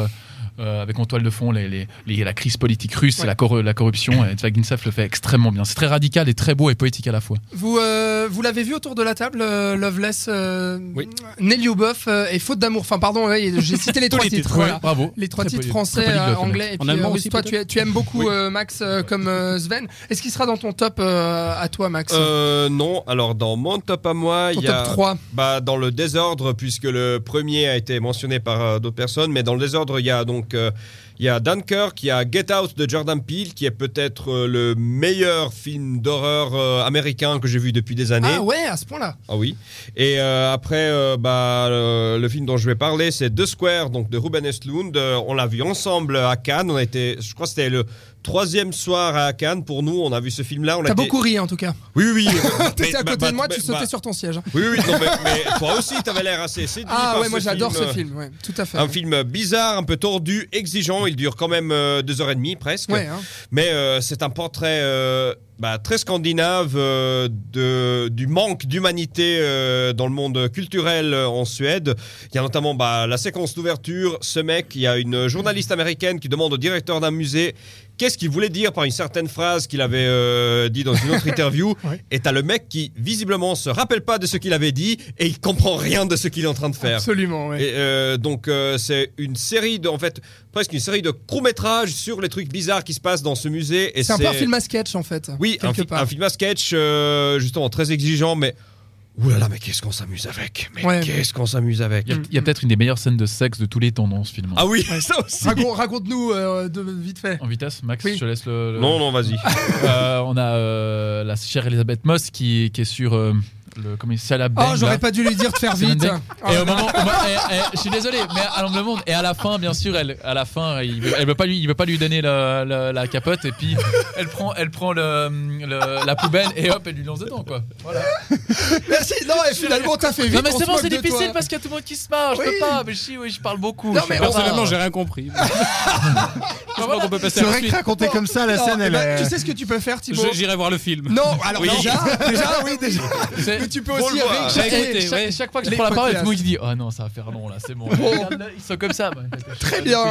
euh, avec en toile de fond les, les- les- la crise politique russe, Ouais. la, cor- la corruption. Et Zvagintsev le fait extrêmement bien. C'est très radical et très beau et poétique à la fois. Vous, euh, vous l'avez vu autour de la table, euh, Loveless, euh, Oui. Nelly Oboff euh, et Faute d'amour. Enfin, pardon, ouais, j'ai cité les trois titres. voilà. Bravo. Les trois Très titres français, euh, anglais et En puis allemand euh, russe. aussi, Toi, tu, tu aimes beaucoup Oui. euh, Max euh, comme euh, Sven. Est-ce qu'il sera dans ton top euh, à toi, Max? Euh, non, alors dans mon top à moi, il y a top 3 bah, dans le désordre, puisque le premier a été mentionné par euh, d'autres personnes, mais dans le désordre, il y a donc euh, il y a Dunkirk, il y a Get Out de Jordan Peele, qui est peut-être euh, le meilleur film d'horreur euh, américain que j'ai vu depuis des années. Ah ouais, à ce point-là. Ah oui. Et euh, après, euh, bah, le, le film dont je vais parler, c'est The Square, donc de Ruben Östlund. On l'a vu ensemble à Cannes. On a été, je crois que c'était le troisième soir à Cannes pour nous. On a vu ce film-là. On a T'as beaucoup ri en tout cas. Oui, oui, oui. T'étais à bah, côté bah, de moi, bah, tu sautais bah, sur ton siège. hein. Oui, oui, non, mais, mais toi aussi, t'avais l'air assez séduit Ah ouais, moi j'adore ce film. Ouais, tout à fait. Un film bizarre, un peu tordu, exigeant. Il dure quand même euh, deux heures et demie presque. Ouais, hein. Mais euh, c'est un portrait euh, bah, très scandinave euh, de, du manque d'humanité euh, dans le monde culturel euh, en Suède. Il y a notamment bah, la séquence d'ouverture. Ce mec, il y a une journaliste américaine qui demande au directeur d'un musée qu'est-ce qu'il voulait dire par une certaine phrase qu'il avait euh, dit dans une autre interview. Et t'as le mec qui visiblement se rappelle pas de ce qu'il avait dit et il comprend rien de ce qu'il est en train de faire. Absolument, ouais. Et euh, donc euh, c'est une série de, en fait, presque une série de courts métrages sur les trucs bizarres qui se passent dans ce musée. C'est un peu un film à sketch en fait. Oui, un, fi- part. un film à sketch justement très exigeant, mais ouh là là, mais qu'est-ce qu'on s'amuse avec? Mais Ouais. qu'est-ce qu'on s'amuse avec? Il y a, peut-être une des meilleures scènes de sexe de tous les temps dans ce film. Ah oui, ça aussi. Raconte- Raconte-nous euh, de vite fait. En vitesse, Max, Oui. je te laisse le. le- Non, non, vas-y. Euh, on a euh, la chère Elisabeth Moss qui, qui est sur euh, le. Oh, j'aurais là. pas dû lui dire de faire vite. Mendeck. Oh, Et au moment, au moment- et- et- je suis désolé, mais à l'angle monde. Et à la fin, bien sûr, elle, à la fin, il veut, elle veut pas lui, il veut pas lui donner la, capote. Et puis, elle prend, elle prend le, le- la poubelle et hop, elle lui lance dedans, quoi. Voilà. Merci. Non, et finalement t'as fait vite. Non, mais c'est bon, c'est difficile toi. parce qu'il y a tout le monde qui se marre. Je Oui. peux pas. Mais si, oui, je parle beaucoup. Non, je mais pas Personnellement, j'ai rien compris. Voilà. qu'on peut passer C'est vrai que raconter comme ça, la Non, scène, eh elle ben, est. Tu sais ce que tu peux faire, Thibaut Je- J'irai voir le film. Non, alors Oui. déjà, déjà, oui, déjà. C'est- Mais tu peux aussi réécouter Chaque, chaque- fois que je prends la parole, tout le monde qui dit Oh non, ça va faire long là, c'est bon. Ils sont comme ça. bah, Très bien.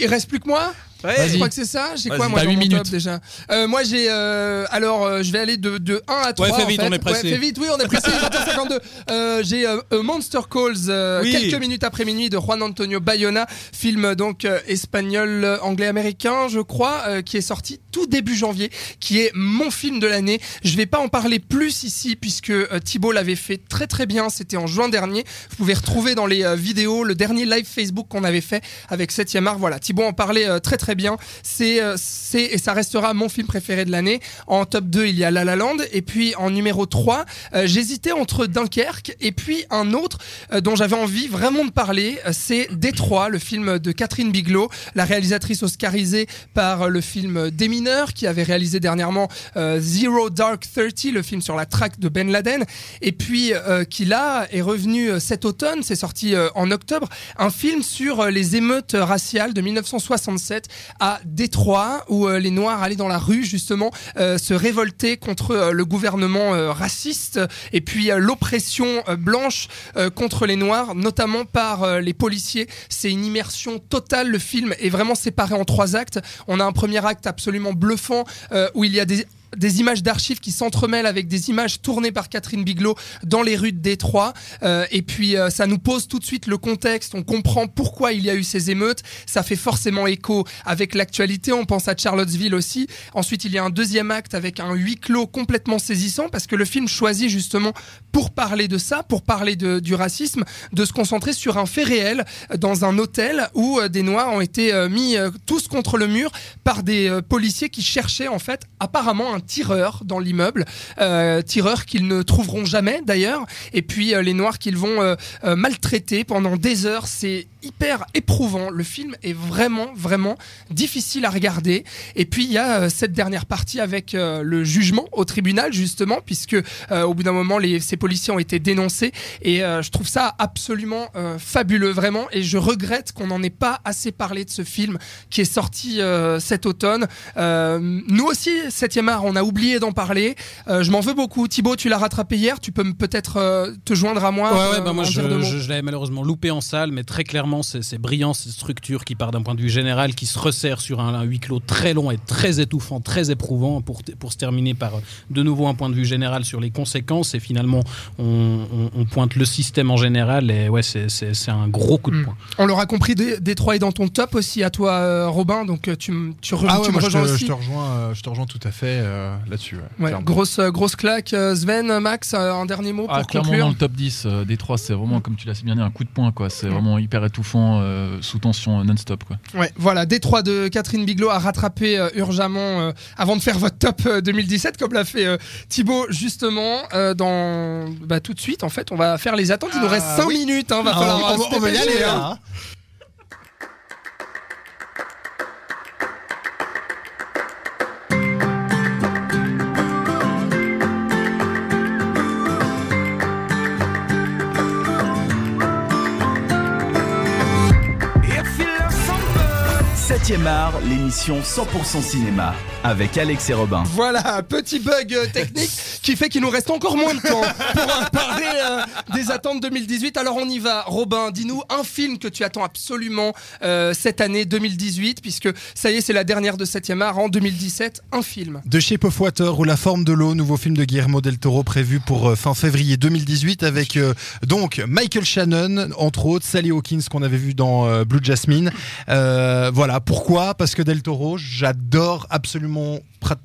Il reste plus que moi? Je Vas-y. crois que c'est ça. J'ai quoi moi T'as dans huit mon top minutes. déjà Euh, Moi j'ai euh, alors euh, je vais aller de, de 1 à 3 Ouais, fais en vite, fait. on est pressé. Ouais, fais vite. Oui, on est pressé. 20h52. Euh, j'ai euh, A Monster Calls euh, Oui. quelques minutes après minuit de Juan Antonio Bayona, film euh, donc euh, espagnol euh, anglais américain, je crois, euh, qui est sorti tout début janvier, qui est mon film de l'année. Je vais pas en parler plus ici puisque euh, Thibaut l'avait fait très très bien, c'était en juin dernier. Vous pouvez retrouver dans les euh, vidéos le dernier live Facebook qu'on avait fait avec 7e art. Voilà, Thibaut en parlait euh, très très bien. C'est euh, c'est et ça restera mon film préféré de l'année. En top 2, il y a La La Land. Et puis en numéro 3, euh, j'hésitais entre Dunkerque et puis un autre euh, dont j'avais envie vraiment de parler, c'est Détroit, le film de Catherine Bigelow, la réalisatrice oscarisée par le film Des mineurs qui avait réalisé dernièrement Zero Dark Thirty, le film sur la traque de Ben Laden. Et puis qui là est revenu cet automne, c'est sorti en octobre, un film sur les émeutes raciales de 1967 à Détroit où euh, les Noirs allaient dans la rue justement euh, se révolter contre euh, le gouvernement raciste et puis l'oppression blanche contre les Noirs, notamment par les policiers. C'est une immersion totale. Le film est vraiment séparé en trois actes. On a un premier acte absolument bluffant où il y a des des images d'archives qui s'entremêlent avec des images tournées par Catherine Bigelow dans les rues de Détroit. Euh, et puis euh, ça nous pose tout de suite le contexte. On comprend pourquoi il y a eu ces émeutes. Ça fait forcément écho avec l'actualité. On pense à Charlottesville aussi. Ensuite, il y a un deuxième acte avec un huis clos complètement saisissant parce que le film choisit justement pour parler de ça, pour parler du racisme, de se concentrer sur un fait réel dans un hôtel où euh, des Noirs ont été mis tous contre le mur par des policiers qui cherchaient en fait apparemment un tireur dans l'immeuble, euh, tireur qu'ils ne trouveront jamais d'ailleurs, et puis euh, les Noirs qu'ils vont euh, maltraiter pendant des heures. C'est hyper éprouvant. Le film est vraiment vraiment difficile à regarder. Et puis il y a euh, cette dernière partie avec euh, le jugement au tribunal justement, puisque euh, au bout d'un moment les, ces policiers ont été dénoncés, et je trouve ça absolument fabuleux vraiment. Et je regrette qu'on n'en ait pas assez parlé de ce film qui est sorti cet automne. Nous aussi, 7e art, on a oublié d'en parler. Je m'en veux beaucoup. Thibaut, tu l'as rattrapé hier. Tu peux peut-être te joindre à moi. Ouais, ouais, bah moi je l'avais malheureusement loupé en salle, mais très clairement c'est c'est brillant cette structure qui part d'un point de vue général, qui se resserre sur un, un huis clos très long et très étouffant, très éprouvant pour, pour se terminer par euh, de nouveau un point de vue général sur les conséquences et finalement on, on- on pointe le système en général et ouais c'est- c'est c'est un gros coup de Mm. poing. On l'aura compris, Dé- Détroit est dans ton top aussi à toi, euh, Robin. Donc euh, tu, tu, re- Ah tu ouais, me moi je rejoins te, aussi. je te rejoins, je te rejoins tout à fait euh, là-dessus. ouais, Ouais, clairement. grosse, grosse claque. Sven, Max, un dernier mot pour Ah, clairement conclure. dans le top 10 euh, des trois, c'est vraiment, comme tu l'as si bien dit, un coup de poing. quoi. C'est vraiment hyper étouffant, euh, sous tension euh, non-stop. quoi. Ouais, voilà, Détroit de Catherine Bigelow à rattraper euh, urgemment euh, avant de faire votre top euh, 2017, comme l'a fait euh, Thibaut justement euh, dans bah, tout de suite. En fait, on va faire les attentes. Il nous Ah, reste 5 oui. minutes. Hein, va Ah, falloir on, on- se on va y dépêcher, aller hein. Là. hein. Septième art, l'émission 100% cinéma avec Alex et Robin. Voilà, petit bug euh, technique qui fait qu'il nous reste encore moins de temps pour euh, parler euh, des attentes 2018. Alors on y va. Robin, dis-nous un film que tu attends absolument euh, cette année 2018, puisque ça y est, c'est la dernière de 7e art en 2017. Un film. The Shape of Water ou La forme de l'eau, nouveau film de Guillermo del Toro prévu pour euh, fin février 2018 avec euh, donc Michael Shannon entre autres, Sally Hawkins qu'on avait vu dans euh, Blue Jasmine. Euh, voilà, pourquoi? Parce que del Toro, j'adore absolument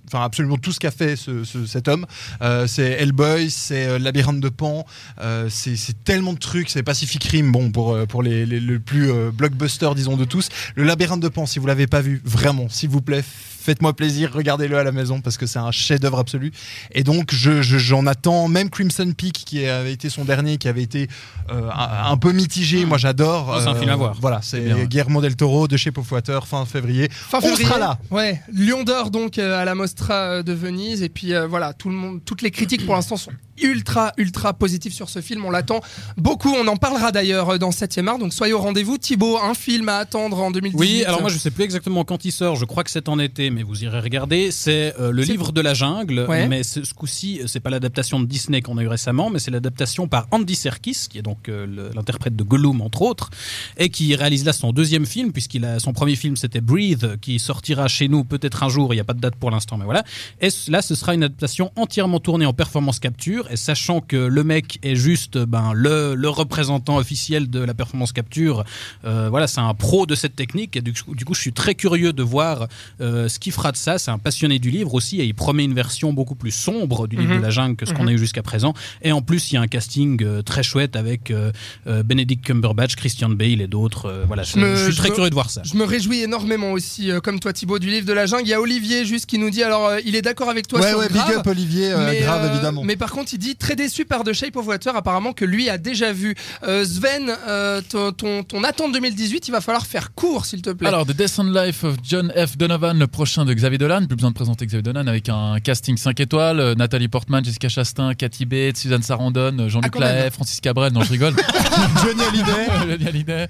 Enfin, absolument tout ce qu'a fait ce, ce- cet homme. Euh, c'est Hellboy, c'est euh, Labyrinthe de Pan, euh, c'est tellement de trucs. C'est Pacific Rim, bon, pour, euh, pour les, les- le plus blockbuster, disons, de tous. Le Labyrinthe de Pan, si vous l'avez pas vu, vraiment, s'il vous plaît, faites-moi plaisir, regardez-le à la maison parce que c'est un chef-d'œuvre absolu. Et donc, je- je- j'en attends, même Crimson Peak, qui avait été son dernier, qui avait été euh, un, un peu mitigé. Moi, j'adore. Oh, c'est un film à voir. Voilà, c'est. Guillermo del Toro de Shape of Water, fin février. Fin On février. sera là. Ouais, Lion d'or donc euh, à la Mostra euh, de Venise et puis euh, voilà, tout le monde, toutes les critiques pour l'instant sont ultra ultra positives sur ce film. On l'attend beaucoup. On en parlera d'ailleurs euh, dans 7e art. Donc soyez au rendez-vous. Thibaut, un film à attendre en 2018. Oui, alors moi je sais plus exactement quand il sort, je crois que c'est en été, mais vous irez regarder. C'est euh, le livre de la jungle, Ouais. mais ce, ce coup-ci, c'est pas l'adaptation de Disney qu'on a eu récemment, mais c'est l'adaptation par Andy Serkis, qui est donc euh, l'interprète de Gollum entre autres, et qui réalise là son deuxième film, puisqu'il a son premier film c'était Breathe, qui sortira chez nous peut-être un jour, il n'y a pas de date pour l'instant, mais voilà. Et là, ce sera une adaptation entièrement tournée en performance capture, et sachant que le mec est juste ben, le, le représentant officiel de la performance capture, euh, voilà, c'est un pro de cette technique, et du, coup- du coup, je suis très curieux de voir euh, ce qu'il fera de ça. C'est un passionné du livre aussi, et il promet une version beaucoup plus sombre du livre Mhm. de la jungle que ce qu'on a eu jusqu'à présent. Et en plus, il y a un casting euh, très chouette avec euh, euh, Benedict Cumberbatch, Christian Bale et d'autres. euh, voilà, je, me- je suis je très me- curieux de voir ça. Je me réjouis énormément aussi, euh, comme toi Thibaut, du livre de la jungle. Il y a Olivier juste qui nous dit, alors euh, il est d'accord avec toi ouais, sur ouais, Grave, big up Olivier, euh, mais, grave euh, évidemment. Mais par contre, il dit très déçu par The Shape of Water, apparemment que lui a déjà vu. Euh, Sven, euh, ton, ton, ton attente 2018, il va falloir faire court, s'il te plaît. Alors, The Death and Life of John F. Donovan, le prochain de Xavier Dolan. Plus besoin de présenter Xavier Dolan avec un casting 5 étoiles. euh, Nathalie Portman, Jessica Chastain, Cathy Bates, Suzanne Sarandon, euh, Ah, Jean-Luc même. Lahaye, Francis Cabrel. Non, je rigole. Johnny Hallyday. Johnny Hallyday.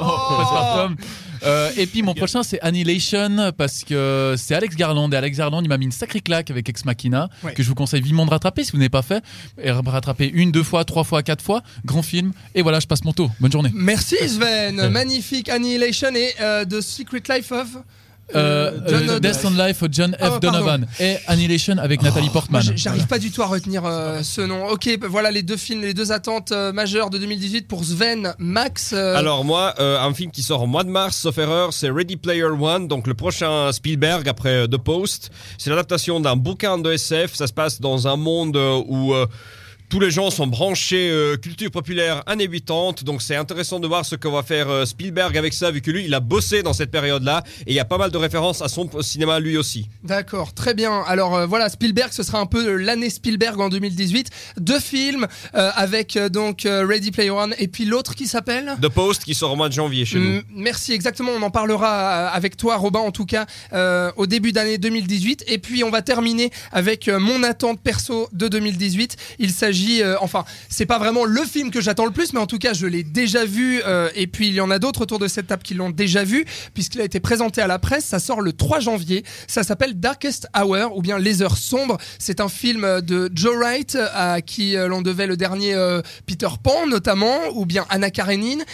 oh, postpartum. Euh, et puis mon prochain c'est Annihilation parce que c'est Alex Garland. Et Alex Garland il m'a mis une sacrée claque avec Ex Machina Ouais. que je vous conseille vivement de rattraper si vous n'avez pas fait. Et rattraper une, deux fois, trois fois, quatre fois, grand film. Et voilà je passe mon tour. Bonne journée. Merci Sven, magnifique Annihilation et euh, The Secret Life of Euh, euh, Odd- Death and Life of John F. Ah, pardon. Donovan et Annihilation avec Nathalie Moi, Portman. j'arrive pas du tout à retenir euh, ce nom. Ok, bah, voilà les deux films, les deux attentes euh, majeures de 2018 pour Sven, Max. euh, Alors moi, euh, un film qui sort au mois de mars, sauf erreur, c'est Ready Player One, donc le prochain Spielberg après euh, The Post. C'est l'adaptation d'un bouquin de SF. Ça se passe dans un monde euh, où euh, tous les gens sont branchés euh, culture populaire années 80. Donc c'est intéressant de voir ce que va faire euh, Spielberg avec ça, vu que lui, il a bossé dans cette période-là. Et il y a pas mal de références à son cinéma lui aussi. D'accord, très bien. Alors euh, voilà, Spielberg, ce sera un peu l'année Spielberg en 2018. Deux films avec donc Ready Player One et puis l'autre qui s'appelle. The Post qui sort au mois de janvier chez nous. Merci, exactement. On en parlera avec toi, Robin, en tout cas, au début d'année 2018. Et puis, on va terminer avec mon attente perso de 2018. Il s'agit, euh, enfin, c'est pas vraiment le film que j'attends le plus, mais en tout cas, je l'ai déjà vu. euh, et puis, il y en a d'autres autour de cette table qui l'ont déjà vu, puisqu'il a été présenté à la presse. Ça sort le 3 janvier. Ça s'appelle Darkest Hour, ou bien Les Heures Sombres. C'est un film de Joe Wright, euh, à qui l'on devait le dernier Peter Pan, notamment, ou bien Anna Karenine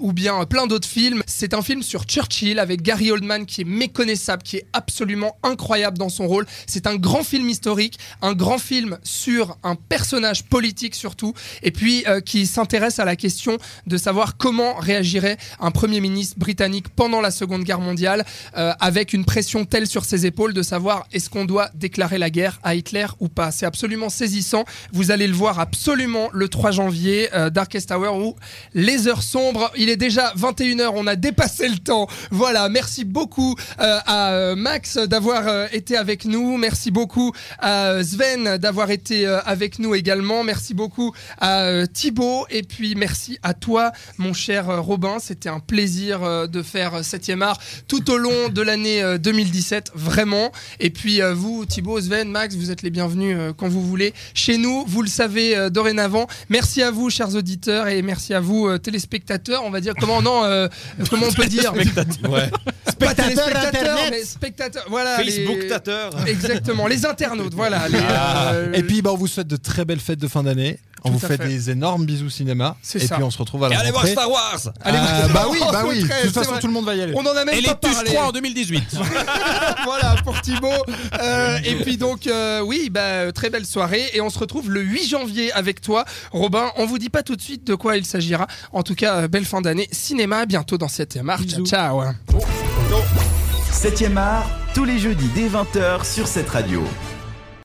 ou bien plein d'autres films. C'est un film sur Churchill avec Gary Oldman qui est méconnaissable, qui est absolument incroyable dans son rôle. C'est un grand film historique, un grand film sur un personnage politique surtout, et puis euh, qui s'intéresse à la question de savoir comment réagirait un premier ministre britannique pendant la Seconde Guerre mondiale, euh, avec une pression telle sur ses épaules de savoir est-ce qu'on doit déclarer la guerre à Hitler ou pas. C'est absolument saisissant. Vous allez le voir absolument le 3 janvier, euh, Darkest Hour, où les heures sombres. Il est déjà 21h, on a dépassé le temps. Voilà, merci beaucoup euh, à Max d'avoir été avec nous. Merci beaucoup à Sven d'avoir été avec nous également. Merci beaucoup à euh, Thibaut. Et puis merci à toi, mon cher euh, Robin. C'était un plaisir euh, de faire 7e art tout au long de l'année euh, 2017, vraiment. Et puis euh, vous, Thibaut, Sven, Max, vous êtes les bienvenus euh, quand vous voulez chez nous. Vous le savez euh, dorénavant. Merci à vous, chers auditeurs, et merci à vous, euh, téléspectateurs. On va dire comment non, euh, comment on peut dire? Ouais. Pas téléspectateurs, Internet. mais spectateurs. Voilà. les- Facebook-tateur. Exactement, les internautes. Voilà. les, Ah. euh, Et puis bah, on vous souhaite de très belles fêtes de fin d'année. On Tout vous fait, fait. des énormes bisous cinéma. C'est Et ça. puis on se retrouve à Et la allez voir. Star Wars Allez, Ah, bah oui, bah oui. De toute façon, vrai. tout le monde va y aller. On en a même Et les pas Tuches parlé. 3 en 2018. voilà pour Thibaut. Euh, et puis donc euh, oui, bah, très belle soirée et on se retrouve le 8 janvier avec toi, Robin. On vous dit pas tout de suite de quoi il s'agira. En tout cas, euh, belle fin d'année. Cinéma, à bientôt dans cette marche. Ciao. ciao. 7e art, tous les jeudis dès 20h sur cette radio.